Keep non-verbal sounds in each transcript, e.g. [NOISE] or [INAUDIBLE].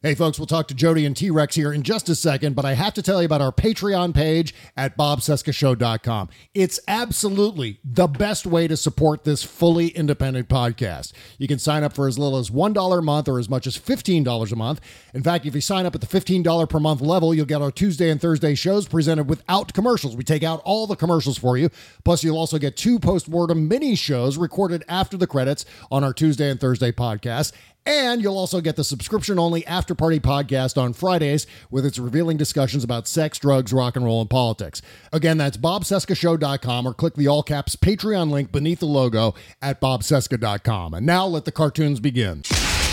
Hey, folks, we'll talk to Jody and T Rex here in just a second, but I have to tell you about our Patreon page at bobcescashow.com. It's absolutely the best way to support this fully independent podcast. You can sign up for as little as $1 a month or as much as $15 a month. In fact, if you sign up at the $15 per month level, you'll get our Tuesday and Thursday shows presented without commercials. We take out all the commercials for you. Plus, you'll also get two post mortem mini shows recorded after the credits on our Tuesday and Thursday podcasts. And you'll also get the subscription only After Party podcast on Fridays with its revealing discussions about sex, drugs, rock and roll, and politics. Again, that's bobcescashow.com or click the all caps Patreon link beneath the logo at bobcesca.com. And now let the cartoons begin.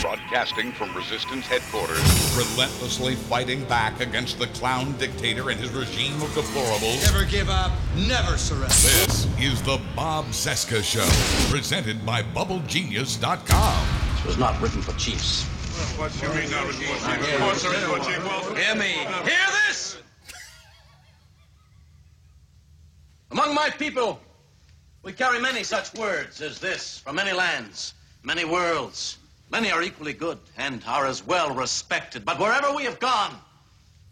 Broadcasting from Resistance headquarters. relentlessly fighting back against the clown dictator and his regime of deplorables. Never give up, never surrender. This is the Bob Cesca Show, presented by BubbleGenius.com. It was not written for chiefs. What you mean not written for chief? Of course is for chief. Hear me. Hear this! Among my people, we carry many such words as this from many lands, many worlds. Many are equally good and are as well respected. But wherever we have gone,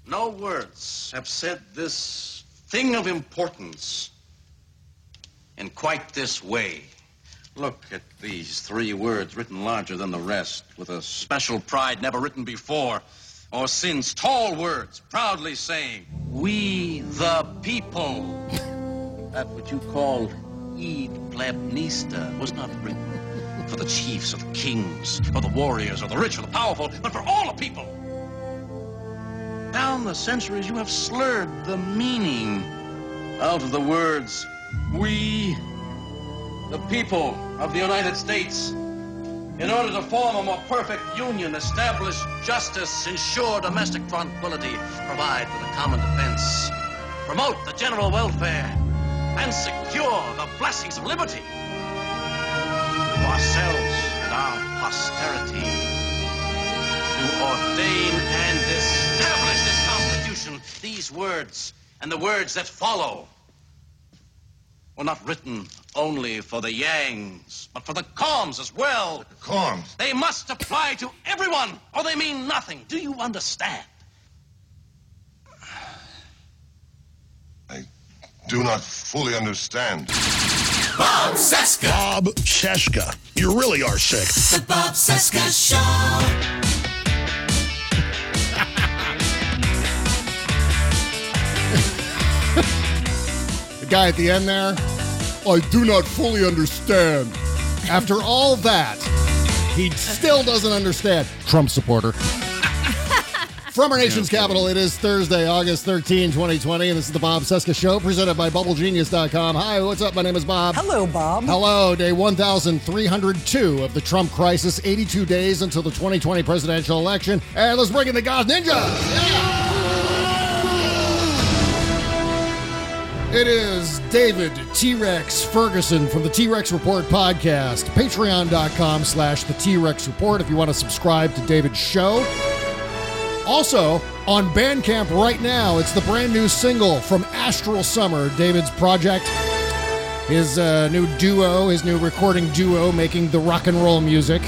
no words have said this thing of importance in quite this way. Look at these three words written larger than the rest, with a special pride never written before or since. Tall words, proudly saying, We the people. [LAUGHS] That what you call Id Plebnista was not written for the chiefs or the kings or the warriors or the rich or the powerful, but for all the people. Down the centuries, you have slurred the meaning out of the words we the people of the United States in order to form a more perfect union, establish justice, ensure domestic tranquility, provide for the common defense, promote the general welfare, and secure the blessings of liberty to ourselves and our posterity to ordain and establish this Constitution, these words and the words that follow were not written only for the Yangs, but for the Kohms as well. Corms. They must apply to everyone, or they mean nothing. Do you understand? I do not fully understand. Bob Cesca. Bob Cesca. You really are sick. The Bob Cesca Show. Guy at the end there, I do not fully understand. After all that, he still doesn't understand. Trump supporter. [LAUGHS] From our nation's capital, it is Thursday, August 13, 2020, and this is the Bob Cesca Show presented by BubbleGenius.com. Hi, what's up? My name is Bob. Hello, Bob. Hello, day 1302 of the Trump crisis, 82 days until the 2020 presidential election. And let's bring in the God Ninja. Yeah! It is David T-Rex Ferguson from the T-Rex Report podcast. Patreon.com slash the T-Rex Report if you want to subscribe to David's show. Also, on Bandcamp right now, it's the brand new single from Astral Summer, David's project. His uh, new duo, his new recording duo making the rock and roll music.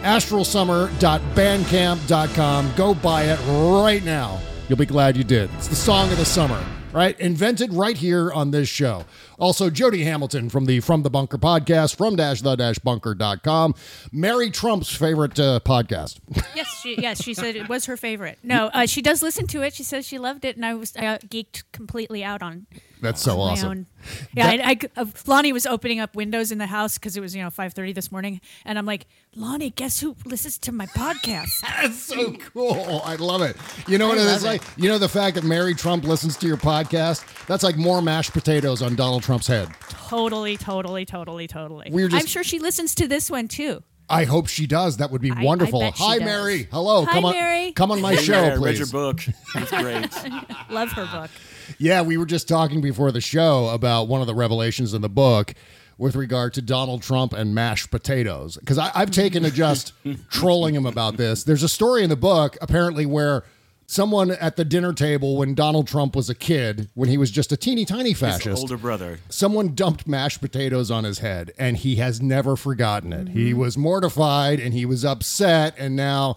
astralsummer.bandcamp.com. Go buy it right now. You'll be glad you did. It's the song of the summer. Right? Invented right here on this show. Also, Jody Hamilton from the From the Bunker podcast, from dash the dash bunker.com. Mary Trump's favorite uh, podcast. [LAUGHS] yes, she, yes, she said it was her favorite. No, uh, she does listen to it. She says she loved it, and I was uh, geeked completely out on. That's so awesome. own- Yeah, I, I, uh, Lonnie was opening up windows in the house because it was you know five thirty this morning, and I'm like, Lonnie, guess who listens to my podcast? [LAUGHS] That's so cool. I love it. You know what I it love is it. like? You know the fact that Mary Trump listens to your podcast? That's like more mashed potatoes on Donald Trump's head. totally, totally, totally, totally. We're just- I'm sure she listens to this one too. I hope she does. That would be I- I wonderful. bet she Hi, does. Mary. Hello. Hi, come on. Mary. Come on my show, Mary, I please. read your book. It's great. [LAUGHS] Love her book. Yeah, we were just talking before the show about one of the revelations in the book with regard to Donald Trump and mashed potatoes. Because I've taken to just [LAUGHS] trolling him about this. There's a story in the book, apparently, where someone at the dinner table when Donald Trump was a kid, when he was just a teeny tiny His fascist, older brother. someone dumped mashed potatoes on his head and he has never forgotten it. He mm-hmm. was mortified and he was upset, and now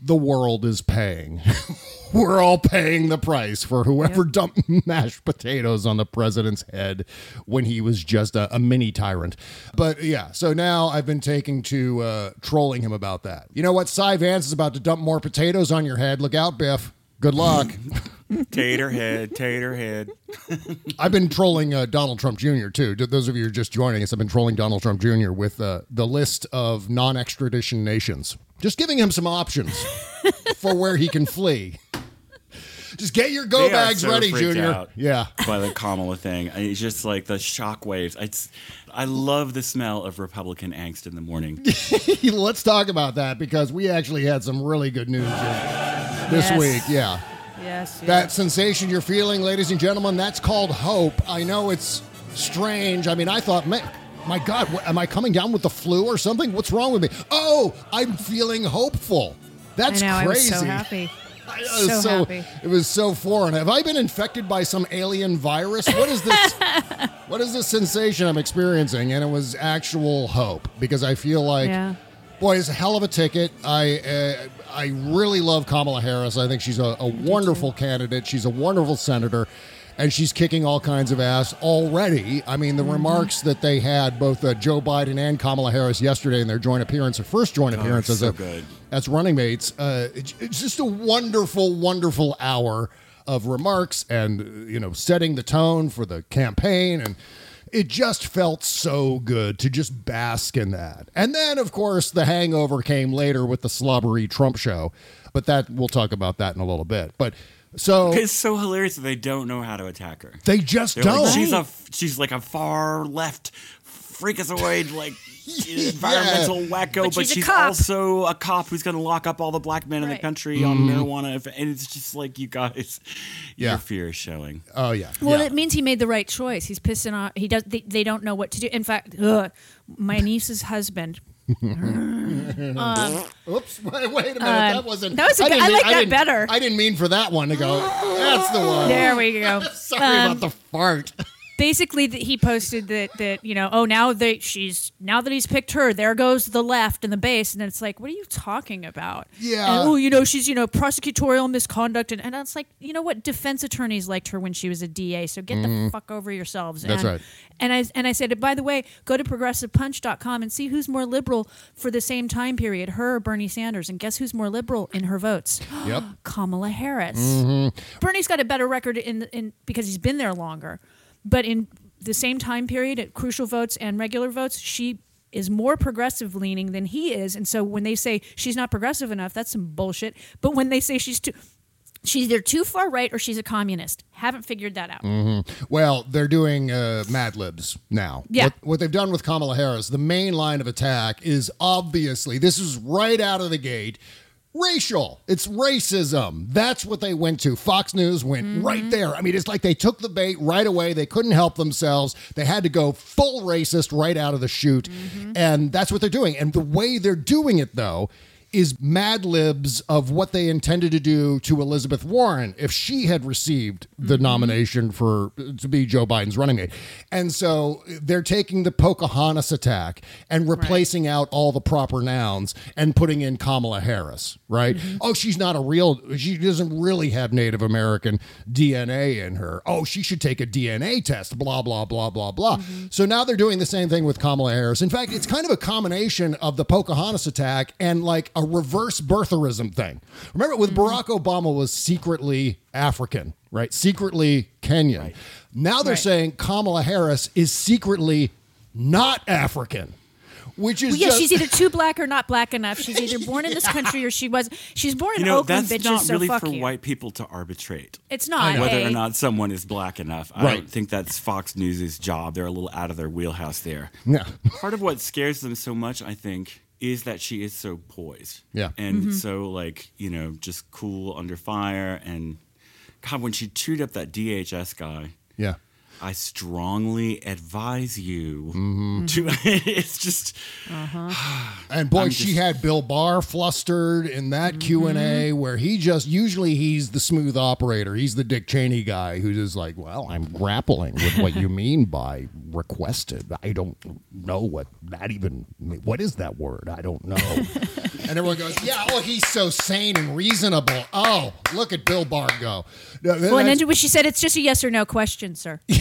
the world is paying. [LAUGHS] We're all paying the price for whoever dumped [LAUGHS] mashed potatoes on the president's head when he was just a, a mini tyrant. But yeah, so now I've been taking to uh, trolling him about that. You know what? Cy Vance is about to dump more potatoes on your head. Look out, Biff. Good luck. [LAUGHS] Tater head, tater head. [LAUGHS] I've been trolling uh, Donald Trump Jr. too. To Those of you who are just joining us, I've been trolling Donald Trump Jr. with uh, the list of non-extradition nations, just giving him some options for where he can flee. Just get your go they bags so ready, Junior. out Yeah. By the Kamala thing. It's just like the shock waves. It's, I love the smell of Republican angst in the morning. [LAUGHS] Let's talk about that because we actually had some really good news this Yes. week. Yeah. Yes. That sensation you're feeling, ladies and gentlemen, that's called hope. I know it's strange. I mean, I thought, man, my God, what, am I coming down with the flu or something? What's wrong with me? Oh, I'm feeling hopeful. That's I know. crazy. I was so happy. I was So happy. It was so foreign. Have I been infected by some alien virus? What is this? [LAUGHS] what is this sensation I'm experiencing? And it was actual hope because I feel like, Yeah. boy, it's a hell of a ticket. I uh, I really love Kamala Harris. I think she's a, a wonderful candidate. She's a wonderful senator. And she's kicking all kinds of ass already. I mean, the Mm-hmm. remarks that they had, both uh, Joe Biden and Kamala Harris yesterday in their joint appearance, their first joint Oh, appearance as so a good. as running mates. Uh, it's, it's just a wonderful, wonderful hour of remarks and you know setting the tone for the campaign and. It just felt so good to just bask in that. And then, of course, the hangover came later with the slobbery Trump show. But that we'll talk about that in a little bit. But so It's so hilarious that they don't know how to attack her. they just They're like, don't. she's a she's like a far left freakazoid like [LAUGHS] environmental wacko, But but, she's she's, cop. also a cop who's going to lock up all the black men in the country on Mm-hmm. marijuana, if- and it's just like you guys, Yeah. your fear is showing. oh yeah. Well, yeah. it means he made the right choice. He's pissing off. He does. They, they don't know what to do. In fact, ugh, my niece's husband. [LAUGHS] Oops! Wait, [LAUGHS] wait a minute. Uh, that wasn't. that was a good- didn't I mean- like that didn't- better. I didn't mean for that one to go. That's the one. There we go. [LAUGHS] Sorry Um, about the fart. Basically th- he posted that that you know oh now that she's now that he's picked her there goes the left and the base and then it's like what are you talking about Yeah. and, oh you know she's you know prosecutorial misconduct and, and it's like you know what defense attorneys liked her when she was a da so get the fuck over yourselves. That's and, right. and i and i said by the way go to progressivepunch.com and see who's more liberal for the same time period her or bernie sanders and guess who's more liberal in her votes [GASPS] Yep. kamala harris Mm-hmm. Bernie's got a better record in in because he's been there longer. But in the same time period at crucial votes and regular votes, she is more progressive leaning than he is. And so when they say she's not progressive enough, that's some bullshit. But when they say she's too she's either too far right or she's a communist. Haven't figured that out. Well, they're doing uh, Mad Libs now. Yeah. What, what they've done with Kamala Harris, the main line of attack is obviously, this is right out of the gate, racial. It's racism. That's what they went to. Fox News went mm-hmm. right there. I mean, it's like they took the bait right away. They couldn't help themselves. They had to go full racist right out of the chute. Mm-hmm. And that's what they're doing. And the way they're doing it, though, is Mad Libs of what they intended to do to Elizabeth Warren if she had received the Mm-hmm. nomination for to be Joe Biden's running mate. And so they're taking the Pocahontas attack and replacing out all the proper nouns and putting in Kamala Harris, right? Mm-hmm. Oh, she's not a real she doesn't really have Native American DNA in her. Oh, she should take a DNA test, blah blah blah blah blah. Mm-hmm. So now they're doing the same thing with Kamala Harris. In fact, it's kind of a combination of the Pocahontas attack and like a reverse birtherism thing. Remember with Mm-hmm. Barack Obama was secretly African, right? Secretly Kenyan. Now they're Right. saying Kamala Harris is secretly not African. Which is Well, yeah, just, she's either too black or not black enough. She's either born in this [LAUGHS] country or she was. She's born in You know, Oakland, that's bitches. not so really fuck for you. white people to arbitrate. It's not. Whether or not someone is black enough. I don't think that's Fox News' job. They're a little out of their wheelhouse there. Yeah. Part of what scares them so much, I think, is that she is so poised. Yeah. And Mm-hmm. so, like, you know, just cool under fire. And God, when she chewed up that DHS guy, yeah. I strongly advise you Mm-hmm. to. [LAUGHS] it's just. [SIGHS] And boy, I'm she just- had Bill Barr flustered in that Q and A, where he just usually he's the smooth operator. He's the Dick Cheney guy who's just like, "Well, I'm grappling with what you [LAUGHS] mean by requested. I don't know what that even. What is that word? I don't know." [LAUGHS] and everyone goes, "Yeah, oh, he's so sane and reasonable. Oh, look at Bill Barr go. Well, and then when she said it's just a yes or no question, sir.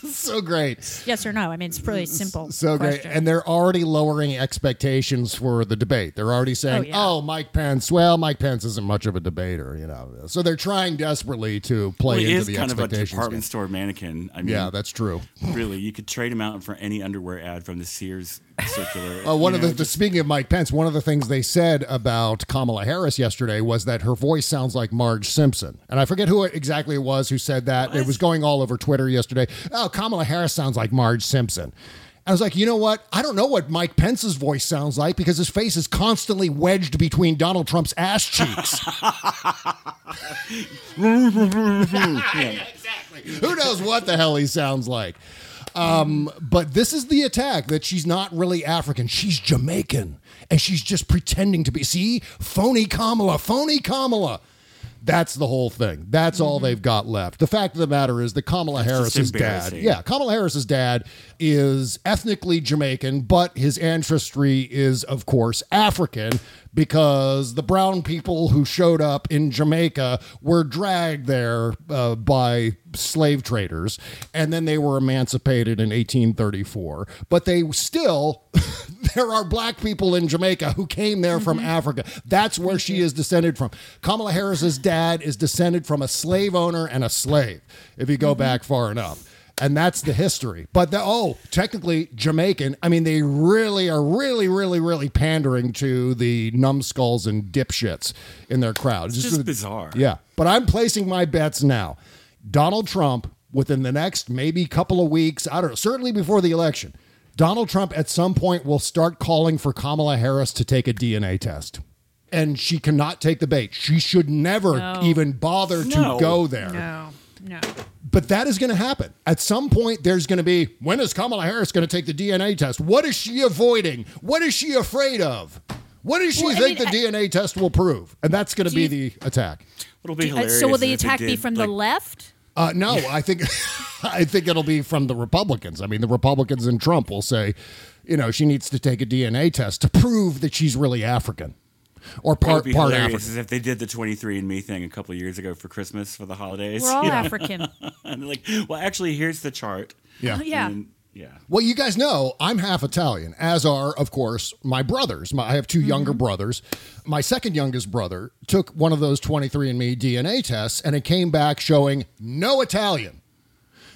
[LAUGHS] so great. Yes or no. I mean, it's pretty simple. So great. And they're already lowering expectations for the debate. They're already saying, Oh, oh. Mike Pence, well, Mike Pence isn't much of a debater, you know. So they're trying desperately to play Well, he into is the kind of a department game. store mannequin. I mean, yeah, that's true. [LAUGHS] really, you could trade him out for any underwear ad from the Sears circular. [LAUGHS] Uh, one you of the, know, the just- speaking of Mike Pence, one of the things they said about Kamala Harris yesterday was that her voice sounds like Marge Simpson, and I forget who exactly it was who said that. It was going all over Twitter yesterday. Oh, Kamala Harris sounds like Marge Simpson. I was like, you know what? I don't know what Mike Pence's voice sounds like because his face is constantly wedged between Donald Trump's ass cheeks. [LAUGHS] Who knows what the hell he sounds like? Um, but this is the attack that she's not really African. She's Jamaican. And she's just pretending to be. See? Phony Kamala, phony Kamala. That's the whole thing. That's all mm-hmm. they've got left. The fact of the matter is that Kamala just Harris's dad, yeah, Kamala Harris's dad is ethnically Jamaican, but his ancestry is, of course, African because the brown people who showed up in Jamaica were dragged there uh, by slave traders, and then they were emancipated in 1834. But they still, [LAUGHS] there are black people in Jamaica who came there from mm-hmm. Africa. That's where she mm-hmm. is descended from. Kamala Harris's dad is descended from a slave owner and a slave, if you go mm-hmm. back far enough. And that's the history. But the, oh, technically Jamaican. I mean, they really are really, really, really pandering to the numbskulls and dipshits in their crowd. It's just bizarre. Yeah. But I'm placing my bets now. Donald Trump, within the next maybe couple of weeks, I don't know, certainly before the election, Donald Trump at some point will start calling for Kamala Harris to take a DNA test. And she cannot take the bait. She should never No. even bother to go there. No, no. But that is going to happen. At some point, there's going to be when is Kamala Harris going to take the DNA test? What is she avoiding? What is she afraid of? What does she Well, I think mean, the DNA test will prove? And that's going to be you- the attack. What'll be Uh, hilarious. so will the if they attack be did, from the left? Uh, no, I think [LAUGHS] I think it'll be from the Republicans. I mean, the Republicans and Trump will say, you know, she needs to take a DNA test to prove that she's really African or What would part be part African. is if they did the 23andMe thing a couple of years ago for Christmas for the holidays. We're all [LAUGHS] you know? African. [LAUGHS] and they're like, well, actually, here's the chart. Yeah. Oh, yeah. And, yeah. Well, you guys know I'm half Italian, as are, of course, my brothers. My, I have 2 younger mm-hmm. brothers. My second youngest brother took one of those 23andMe DNA tests, and it came back showing no Italian.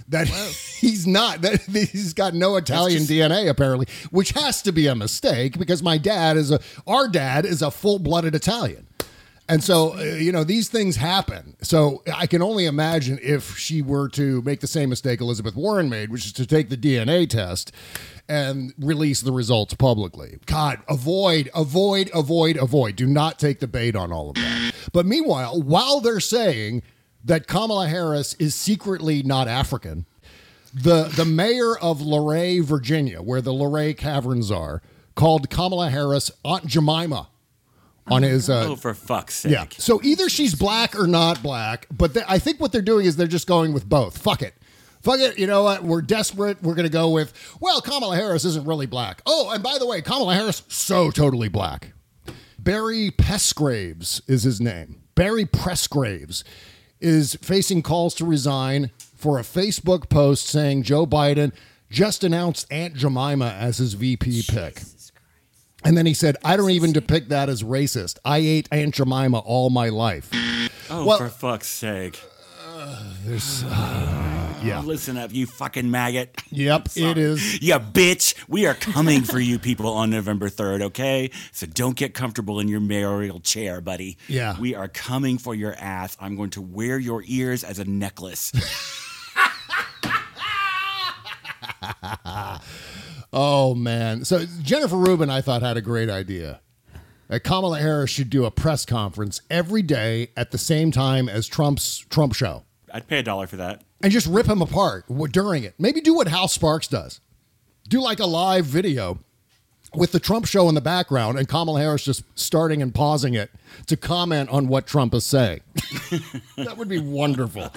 That [LAUGHS] he's not, that [LAUGHS] he's got no Italian just- DNA apparently, which has to be a mistake because my dad is a, our dad is a full blooded Italian. And so, uh, you know, these things happen. So I can only imagine if she were to make the same mistake Elizabeth Warren made, which is to take the DNA test and release the results publicly. God, avoid, avoid, avoid, avoid. Do not take the bait on all of that. But meanwhile, while they're saying that Kamala Harris is secretly not African, the the mayor of Luray, Virginia, where the Luray Caverns are, called Kamala Harris Aunt Jemima on his. Uh, oh, for fuck's sake! yeah. So either she's black or not black, but they, I think what they're doing is they're just going with both. Fuck it. Fuck it. You know what? We're desperate. We're going to go with, well, Kamala Harris isn't really black. Oh, and by the way, Kamala Harris, so totally black. Barry Presgraves is his name. Barry Presgraves is facing calls to resign for a Facebook post saying Joe Biden just announced Aunt Jemima as his VP pick. And then he said, I don't even depict that as racist. I ate Aunt Jemima all my life. Oh, Well- for fuck's sake! [SIGHS] There's, uh, yeah. Listen up, you fucking maggot. Yep, it is. Yeah, bitch. We are coming for you people on November 3rd, okay? So don't get comfortable in your mayoral chair, buddy. Yeah. We are coming for your ass. I'm going to wear your ears as a necklace. [LAUGHS] Oh man! So Jennifer Rubin, I thought had a great idea. That Kamala Harris should do a press conference every day at the same time as Trump's Trump show, I'd pay a dollar for that. And just rip him apart during it. Maybe do what Hal Sparks does. Do like a live video with the Trump show in the background, and Kamala Harris just starting and pausing it to comment on what Trump is saying. [LAUGHS] that would be wonderful,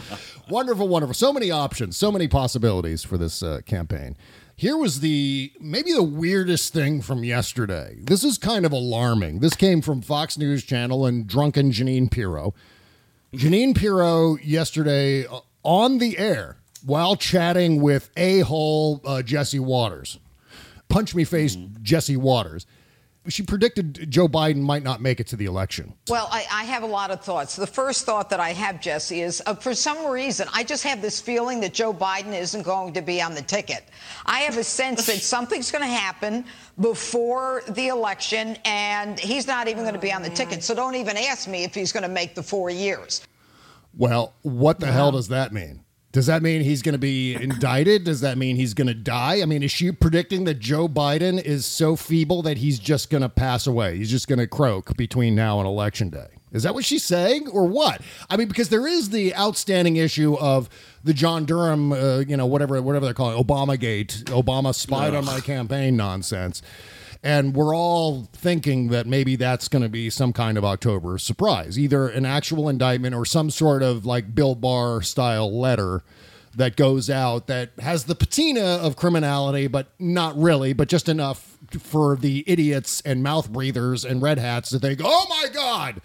wonderful, wonderful. So many options, so many possibilities for this uh, campaign. Here was the maybe the weirdest thing from yesterday. This is kind of alarming. This came from Fox News Channel and drunken Jeanine Pirro. Jeanine Pirro yesterday uh, on the air while chatting with a hole uh, Jesse Watters, punch me face Jesse Watters. She predicted Joe Biden might not make it to the election. Well, I, I have a lot of thoughts. The first thought that I have, Jesse, is uh, for some reason, I just have this feeling that Joe Biden isn't going to be on the ticket. I have a sense that [LAUGHS] something's going to happen before the election, and he's not even going to be on the ticket. So don't even ask me if he's going to make the four years. Well, what the hell does that mean? Does that mean he's going to be indicted? Does that mean he's going to die? I mean, is she predicting that Joe Biden is so feeble that he's just going to pass away? He's just going to croak between now and election day. Is that what she's saying or what? I mean, because there is the outstanding issue of the John Durham, uh, you know, whatever whatever they're calling it, Obama Gate, Obama spied on my campaign nonsense. And we're all thinking that maybe that's going to be some kind of October surprise, either an actual indictment or some sort of like Bill Barr style letter that goes out that has the patina of criminality, but not really, but just enough for the idiots and mouth breathers and red hats to think, oh my God,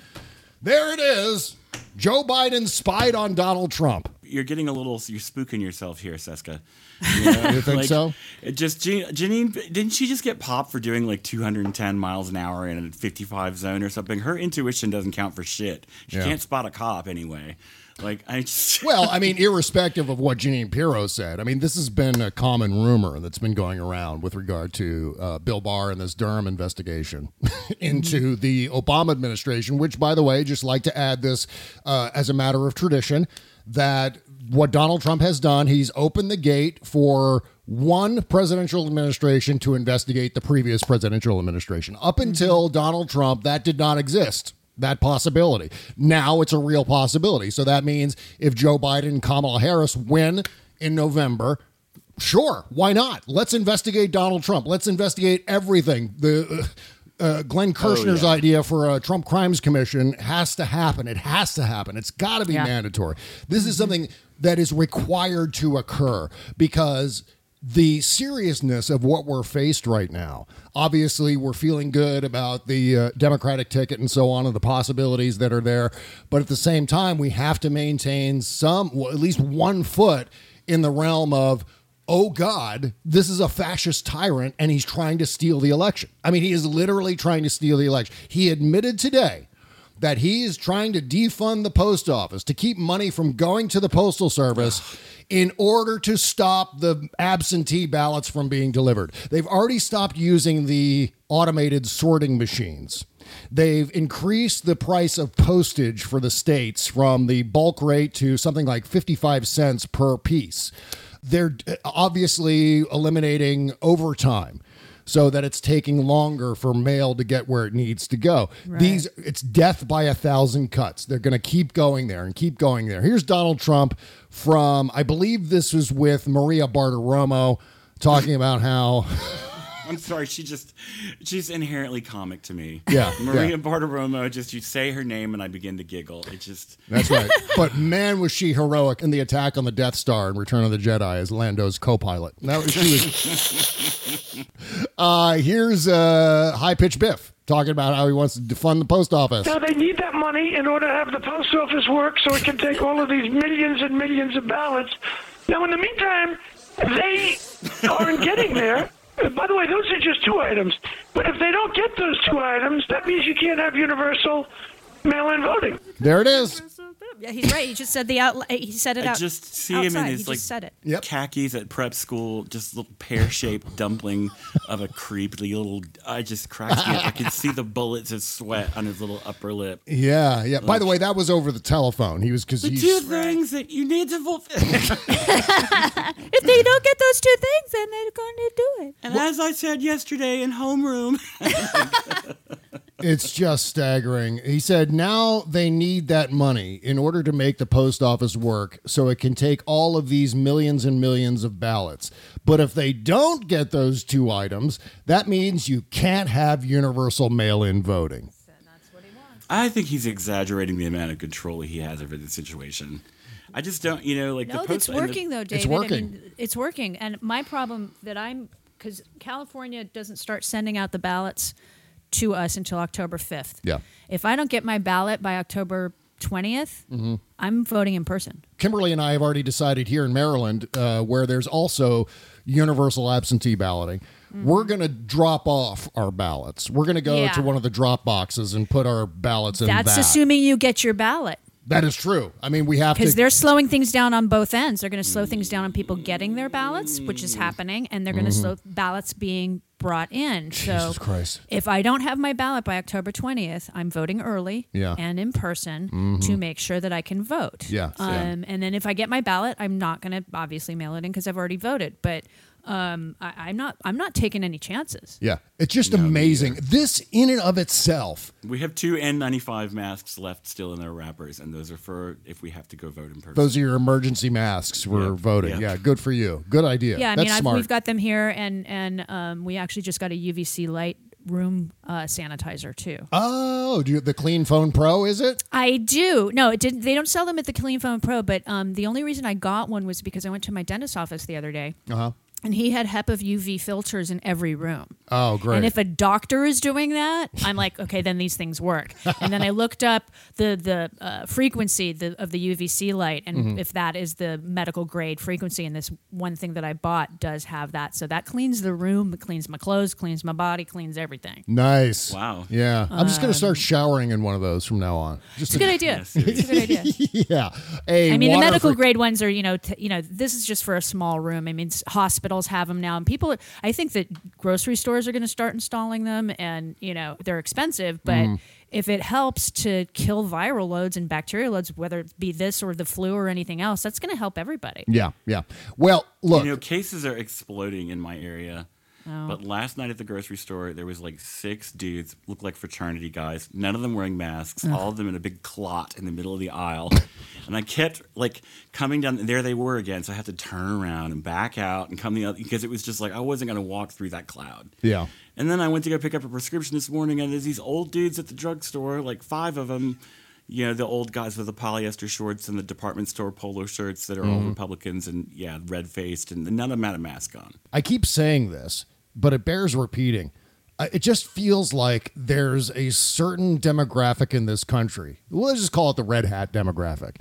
there it is. Joe Biden spied on Donald Trump. You're getting a little, you're spooking yourself here, Cesca. [LAUGHS] You think so? It just Jan- Jeanine, didn't she just get popped for doing like 210 miles an hour in a 55 zone or something? Her intuition doesn't count for shit. She Yeah. can't spot a cop anyway. Like I just, [LAUGHS] well, I mean, irrespective of what Jeanine Pirro said, I mean, this has been a common rumor that's been going around with regard to uh, Bill Barr and this Durham investigation [LAUGHS] into the Obama administration, which, by the way, just like to add this uh, as a matter of tradition that what Donald Trump has done, he's opened the gate for one presidential administration to investigate the previous presidential administration. Up until Donald Trump, that did not exist that possibility. Now it's a real possibility. So that means if Joe Biden and Kamala Harris win in November, sure, why not? Let's investigate Donald Trump. Let's investigate everything. The uh, uh, Glenn Kirshner's yeah. idea for a Trump Crimes Commission has to happen. It has to happen. It's got to be Yeah. mandatory. This is something that is required to occur because the seriousness of what we're faced right now. Obviously, we're feeling good about the uh, Democratic ticket and so on, and the possibilities that are there. But at the same time, we have to maintain some, well, at least one foot in the realm of, oh God, this is a fascist tyrant, and he's trying to steal the election. I mean, he is literally trying to steal the election. He admitted today that he is trying to defund the post office to keep money from going to the postal service in order to stop the absentee ballots from being delivered. They've already stopped using the automated sorting machines. They've increased the price of postage for the states from the bulk rate to something like 55 cents per piece. They're uh, obviously eliminating overtime so that it's taking longer for mail to get where it needs to go. These it's death by a thousand cuts. They're going to keep going there and keep going there. Here's Donald Trump from I believe this was with Maria Bartiromo talking about how [LAUGHS] I'm sorry. She just, she's inherently comic to me. Yeah, Maria yeah. Bartiromo. Just you say her name and I begin to giggle. It just. That's right. but man, was she heroic in the attack on the Death Star in Return of the Jedi as Lando's co-pilot. That was, she was. [LAUGHS] uh, here's uh, high pitch Biff talking about how he wants to defund the post office. Now they need that money in order to have the post office work so it can take all of these millions and millions of ballots. Now, in the meantime, they aren't getting there. By the way, those are just two items. But if they don't get those two items, that means you can't have universal mail-in voting. There it is. Yeah, he's right. He just said the out. He said it I out. just see him outside. in he his just like said it. khakis at prep school, just little pear-shaped [LAUGHS] dumpling of a creepy little. I just cracked me up. I can see the bullets of sweat on his little upper lip. Yeah, yeah. By the way, that was over the telephone. He was because The he's two things that you need to fulfill. [LAUGHS] [LAUGHS] If they don't get those two things, then they're going to do it. And as I said yesterday in homeroom, It's just staggering. He said now they need that money in order to make the post office work so it can take all of these millions and millions of ballots. But if they don't get those two items, that means you can't have universal mail in voting. I think he's exaggerating the amount of control he has over the situation. I just don't, you know, like No, the post. it's and the- working though, David. I mean, it's working. And my problem that I'm because California doesn't start sending out the ballots to us until October 5th. Yeah. If I don't get my ballot by October 20th, Mhm. I'm voting in person. Kimberly and I have already decided here in Maryland, uh, where there's also universal absentee balloting, we're going to drop off our ballots. We're going to go Mm-hmm. Yeah. to one of the drop boxes and put our ballots in That's that. assuming you get your ballot. That is true. I mean, we have to. Because they're slowing things down on both ends. They're going to slow things down on people getting their ballots, which is happening, and they're going to Mhm. slow ballots being brought in. So Jesus Christ. if I don't have my ballot by October 20th, I'm voting early Yeah. and in person Mhm. to make sure that I can vote. Yeah. Um, and then if I get my ballot, I'm not going to obviously mail it in because I've already voted. But um, I, I'm not. I'm not taking any chances. Yeah, it's just amazing. This, in and of itself, We have two N95 masks left still in their wrappers, and those are for if we have to go vote in person. those are your emergency masks. We're Yep, voting. yep. Yeah, good for you. Good idea. Yeah, I That's mean, I've, smart. we've got them here, and and um, we actually just got a UVC light room uh, sanitizer too. oh, do you, the Clean Phone Pro is it? I do. No, it didn't. They don't sell them at the Clean Phone Pro, but um, the only reason I got one was because I went to my dentist's office the other day, Uh huh. And he had HEPA UV filters in every room. Oh, great. And if a doctor is doing that, I'm like, [LAUGHS] okay, then these things work. and then I looked up the the uh, frequency the, of the UVC light, and Mm-hmm. Mhm. if that is the medical grade frequency, and this one thing that I bought does have that, so that cleans the room, cleans my clothes, cleans my body, cleans everything. Nice. Wow. Yeah, I'm just going to start Um, showering in one of those from now on. Just It's a good idea. [LAUGHS] It's a good idea. [LAUGHS] yeah. A I mean, the medical for- grade ones are, you know, t- you know, this is just for a small room. I mean, s- hospitals have them now, and people. Are, I think that grocery stores are going to start installing them, and you know, they're expensive, but Mhm. if it helps to kill viral loads and bacterial loads, whether it be this or the flu or anything else, that's going to help everybody. Yeah, yeah. Well, look. You know, cases are exploding in my area. Oh. But last night at the grocery store, there was like six dudes, looked like fraternity guys. None of them wearing masks. Ugh. All of them in a big clot in the middle of the aisle. and I kept like coming down. And there they were again. So I had to turn around and back out and come the other because it was just like I wasn't going to walk through that cloud. yeah. And then I went to go pick up a prescription this morning, and there's these old dudes at the drugstore, like five of them. You know, the old guys with the polyester shorts and the department store polo shirts that are all Mhm. Republicans and, yeah, red faced, and none of them had a mask on. I keep saying this, but it bears repeating. Uh, It just feels like there's a certain demographic in this country. Let's just call it the red hat demographic.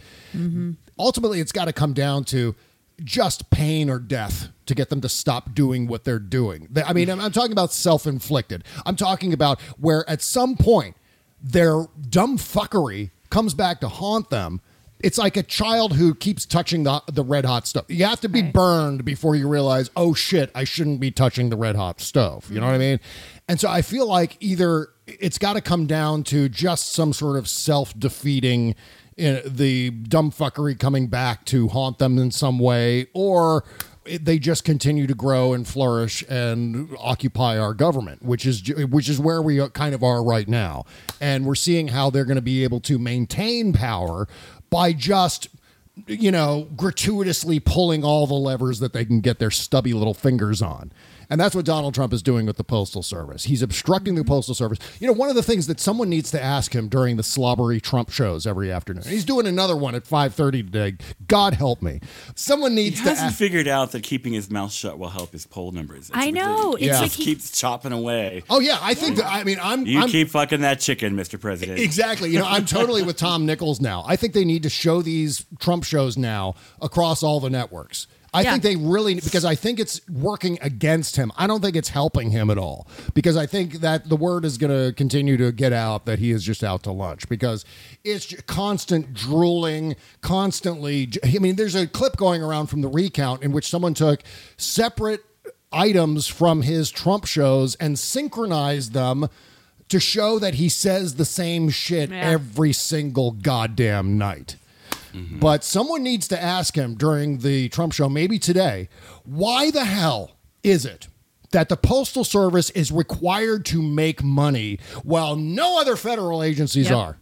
Ultimately, it's got to come down to just pain or death to get them to stop doing what they're doing. I mean, I'm, I'm talking about self inflicted. I'm talking about where at some point their dumb fuckery comes back to haunt them. It's like a child who keeps touching the the red hot stove. You have to be burned before you realize, oh shit, I shouldn't be touching the red hot stove. You know what I mean? And so I feel like either it's got to come down to just some sort of self defeating, eh, the dumb fuckery coming back to haunt them in some way, or they just continue to grow and flourish and occupy our government, which is which is where we kind of are right now. And we're seeing how they're going to be able to maintain power by just you know gratuitously pulling all the levers that they can get their stubby little fingers on. And that's what Donald Trump is doing with the Postal Service. He's obstructing Mm-hmm. the Postal Service. You know, one of the things that someone needs to ask him during the slobbery Trump shows every afternoon. He's doing another one at 5:30 today. God help me. Someone He needs to hasn't ask figured out that keeping his mouth shut will help his poll numbers. I know. It's He like just he- keeps chopping away. Oh yeah, I think that I mean I'm You I'm, keep fucking that chicken, Mr. President. Exactly. You know, I'm totally with Tom Nichols now. I think they need to show these Trump shows now across all the networks. I Yeah. think they really because I think it's working against him. I don't think it's helping him at all because I think that the word is going to continue to get out that he is just out to lunch because it's constant drooling, constantly. I mean, there's a clip going around from the recount in which someone took separate items from his Trump shows and synchronized them to show that he says the same shit Yeah. every single goddamn night. Mm-hmm. But someone needs to ask him during the Trump show, maybe today, why the hell is it that the Postal Service is required to make money while no other federal agencies Yep. are?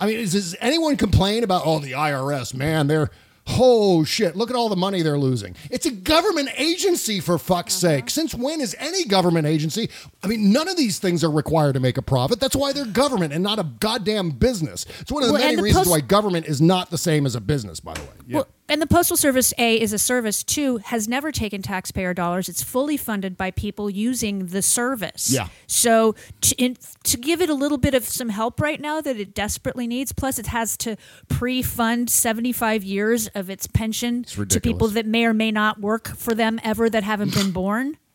I mean, is, does anyone complain about, oh, the IRS, man, they're, oh shit, look at all the money they're losing. It's a government agency, for fuck's uh-huh. sake. Since when is any government agency? I mean, none of these things are required to make a profit. That's why they're government and not a goddamn business. It's one of the Well, many the reasons post- why government is not the same as a business, by the way. Well, and the Postal Service, A, is a service. Two, has never taken taxpayer dollars. It's fully funded by people using the service. Yeah. So to, in, to give it a little bit of some help right now that it desperately needs, plus it has to pre-fund 75 years of its pension to people that may or may not work for them ever that haven't been born. [SIGHS]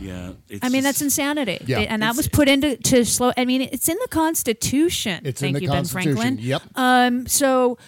Yeah. It's I mean, that's insanity. Yeah. and that was put into to slow. I mean, it's in the Constitution. It's in Thank the you, Constitution. Ben Franklin. Yep. Um, so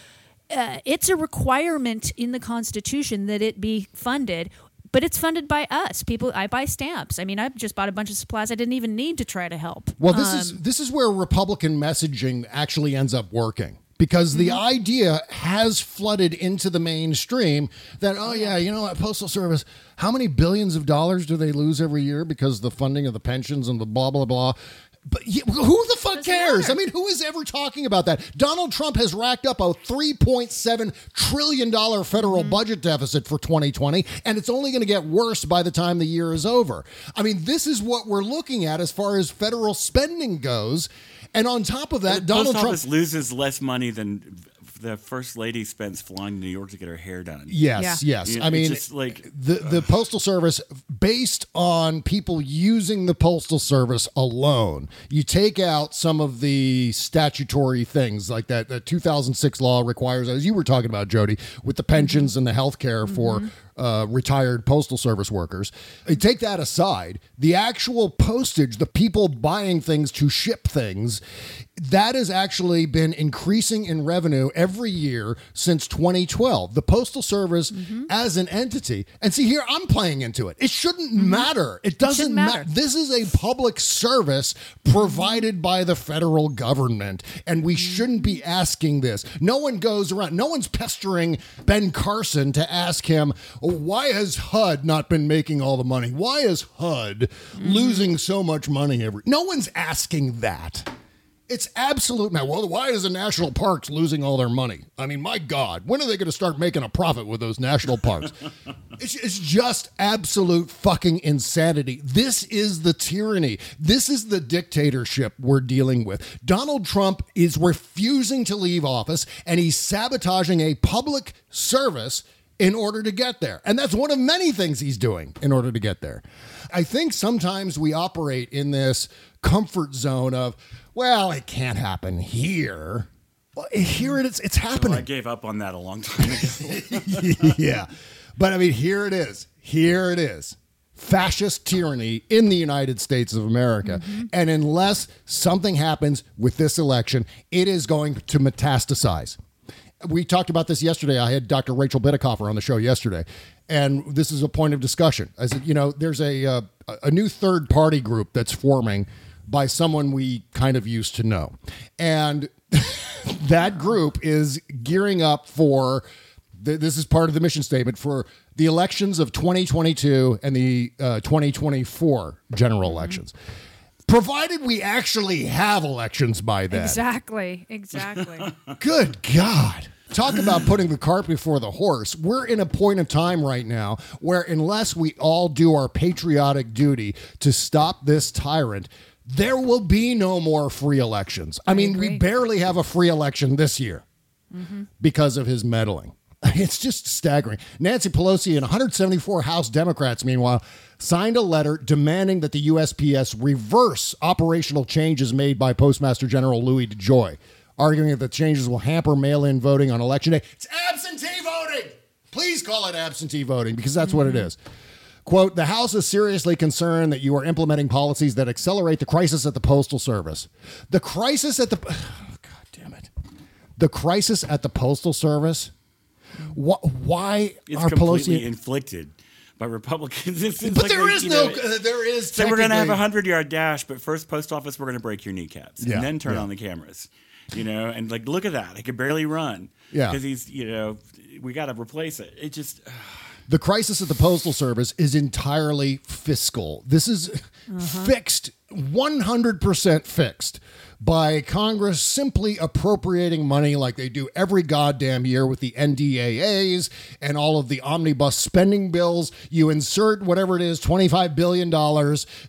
uh, it's a requirement in the Constitution that it be funded. But it's funded by us. People, I buy stamps. I mean, I just bought a bunch of supplies I didn't even need to try to help. Well, this Um, is this is where Republican messaging actually ends up working because the idea has flooded into the mainstream that oh yeah, you know what, postal service, how many billions of dollars do they lose every year because the funding of the pensions and the blah blah blah. But yeah, who the fuck cares? I mean, who is ever talking about that? Donald Trump has racked up a $3.7 trillion federal mm-hmm. budget deficit for 2020, and it's only going to get worse by the time the year is over. I mean, this is what we're looking at as far as federal spending goes. And on top of that, the Donald post Trump. office loses less money than the first lady spends flying to New York to get her hair done. Yes, yes. You know, I mean, just like the the postal service, based on people using the postal service alone, you take out some of the statutory things like that. The 2006 law requires, as you were talking about, Jody, with the pensions and the health care for. Uh, retired postal service workers. You take that aside, the actual postage, the people buying things to ship things, that has actually been increasing in revenue every year since 2012. The Postal Service mm-hmm. as an entity, and see here, I'm playing into it. It shouldn't mm-hmm. matter. It doesn't shouldn't matter. matter. This is a public service provided mm-hmm. by the federal government, and we shouldn't be asking this. No one goes around, no one's pestering Ben Carson to ask him, "Oh, why has HUD not been making all the money? Why is HUD losing so much money every No one's asking that. It's absolute now. Well, why is the national parks losing all their money? I mean, my God, when are they going to start making a profit with those national parks? [LAUGHS] it's, it's just absolute fucking insanity. This is the tyranny. This is the dictatorship we're dealing with. Donald Trump is refusing to leave office and he's sabotaging a public service in order to get there. And that's one of many things he's doing in order to get there. I think sometimes we operate in this comfort zone of, well, it can't happen here. Well, here it is. It's oh, I gave up on that a long time ago. [LAUGHS] yeah. But I mean, here it is. Here it is. Fascist tyranny in the United States of America. And unless something happens with this election, it is going to metastasize. We talked about this yesterday. I had Dr. Rachel Bitecofer on the show yesterday, and this is a point of discussion. As you know, there's a uh, a new third party group that's forming by someone we kind of used to know, and [LAUGHS] that group is gearing up for. th- This is part of the mission statement for the elections of 2022 and the uh, 2024 general elections, provided we actually have elections by then. Exactly. Exactly. [LAUGHS] Good God. talk about putting the cart before the horse. We're in a point of time right now where, unless we all do our patriotic duty to stop this tyrant, there will be no more free elections. I, mean, we barely have a free election this year because of his meddling. [LAUGHS] It's just staggering. Nancy Pelosi and 174 House Democrats, meanwhile, signed a letter demanding that the USPS reverse operational changes made by Postmaster General Louis DeJoy, arguing that the changes will hamper mail in voting on election day. It's absentee voting! Please call it absentee voting because that's what it mm-hmm. is. Quote, the House is seriously concerned that you are implementing policies that accelerate the crisis at the Postal Service. The crisis at the. Oh, [SIGHS] God damn it. The crisis at the Postal Service? Wh- why It's are completely Pelosi. inflicted by Republicans. [LAUGHS] But like there a, is no- know, uh, there is So we're going to have a hundred yard dash, but first, post office, we're going to break your kneecaps, Yeah, and then turn yeah. on the cameras. You know, and like, look at that. He could barely run. Yeah. because he's you know, we got to replace it. It just. The crisis at the Postal Service is entirely fiscal. This is uh-huh. fixed, 100% fixed by Congress simply appropriating money like they do every goddamn year with the NDAAs and all of the omnibus spending bills. You insert whatever it is, $25 billion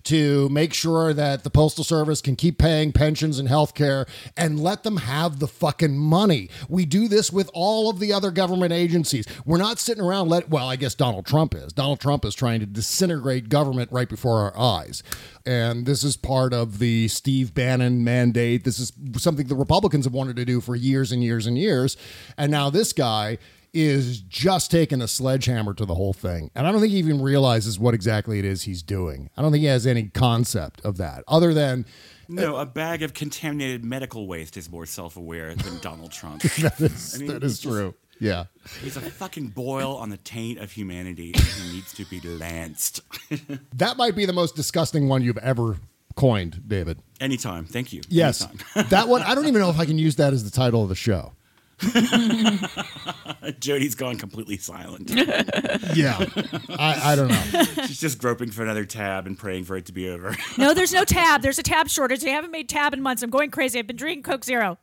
to make sure that the Postal Service can keep paying pensions and health care and let them have the fucking money. We do this with all of the other government agencies. We're not sitting around let well, I guess Donald Trump is. Donald Trump is trying to disintegrate government right before our eyes. And this is part of the Steve Bannon mandate. This is something the Republicans have wanted to do for years and years and years. And now this guy is just taking a sledgehammer to the whole thing. And I don't think he even realizes what exactly it is he's doing. I don't think he has any concept of that other than No, a bag of contaminated medical waste is more self-aware than Donald Trump. [LAUGHS] that is, I mean, that is just- true. Yeah. He's a fucking boil on the taint of humanity, and he needs to be lanced. [LAUGHS] That might be the most disgusting one you've ever coined, David. Anytime, thank you. Yes. That one, I don't even [LAUGHS] know if I can use that as the title of the show. [LAUGHS] Jody's gone completely silent. [LAUGHS] Yeah. I, I don't know. She's just groping for another tab and praying for it to be over. No, there's no tab. There's a tab shortage. They haven't made tab in months. I'm going crazy. I've been drinking Coke Zero.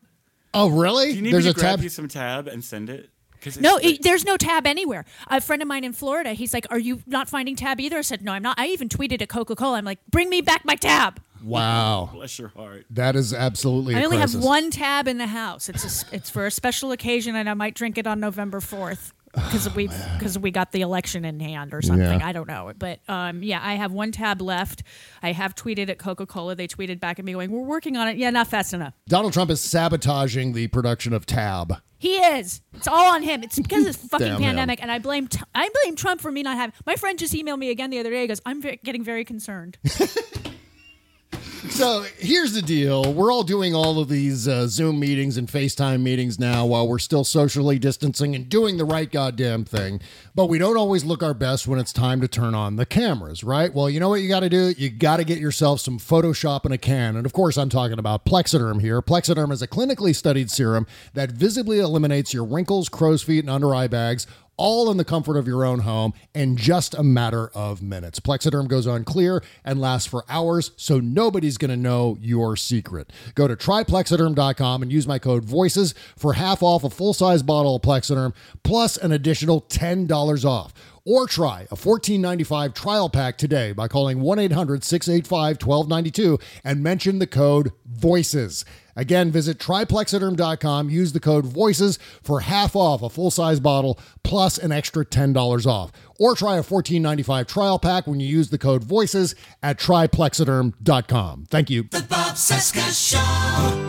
Oh, really? Do you need There's me a to grab tab. you some tab and send it? 'Cause it's No, it, there's no tab anywhere. A friend of mine in Florida, he's like, "Are you not finding tab either?" I said, "No, I'm not." I even tweeted at Coca Cola. I'm like, "Bring me back my tab." Wow. [LAUGHS] Bless your heart. That is absolutely I a only crisis. have one tab in the house. It's a s it's for a special occasion, and I might drink it on November fourth because we because we got the election in hand or something. Yeah. I don't know, but um, yeah, I have one tab left. I have tweeted at Coca Cola. They tweeted back at me going, "We're working on it." Yeah, not fast enough. Donald Trump is sabotaging the production of Tab. He is. It's all on him. It's because of the [LAUGHS] fucking Damn him. pandemic, and I blame t- I blame Trump for me not having. My friend just emailed me again the other day. He goes, "I'm ve- getting very concerned." [LAUGHS] So here's the deal. We're all doing all of these uh, Zoom meetings and FaceTime meetings now while we're still socially distancing and doing the right goddamn thing. But we don't always look our best when it's time to turn on the cameras, right? Well, you know what you got to do? You got to get yourself some Photoshop in a can. And of course, I'm talking about Plexaderm here. Plexaderm is a clinically studied serum that visibly eliminates your wrinkles, crow's feet, and under eye bags all in the comfort of your own home in just a matter of minutes. Plexaderm goes on clear and lasts for hours, so nobody's going to know your secret. Go to triplexaderm.com and use my code VOICES for half off a full size bottle of Plexaderm plus an additional $10 off. Or try a $14.95 trial pack today by calling 1 800 685 1292 and mention the code VOICES. Again, visit triplexaderm.com, use the code VOICES for half off a full size bottle plus an extra $10 off. Or try a $14.95 trial pack when you use the code VOICES at triplexaderm.com. Thank you. The Bob Cesca Show.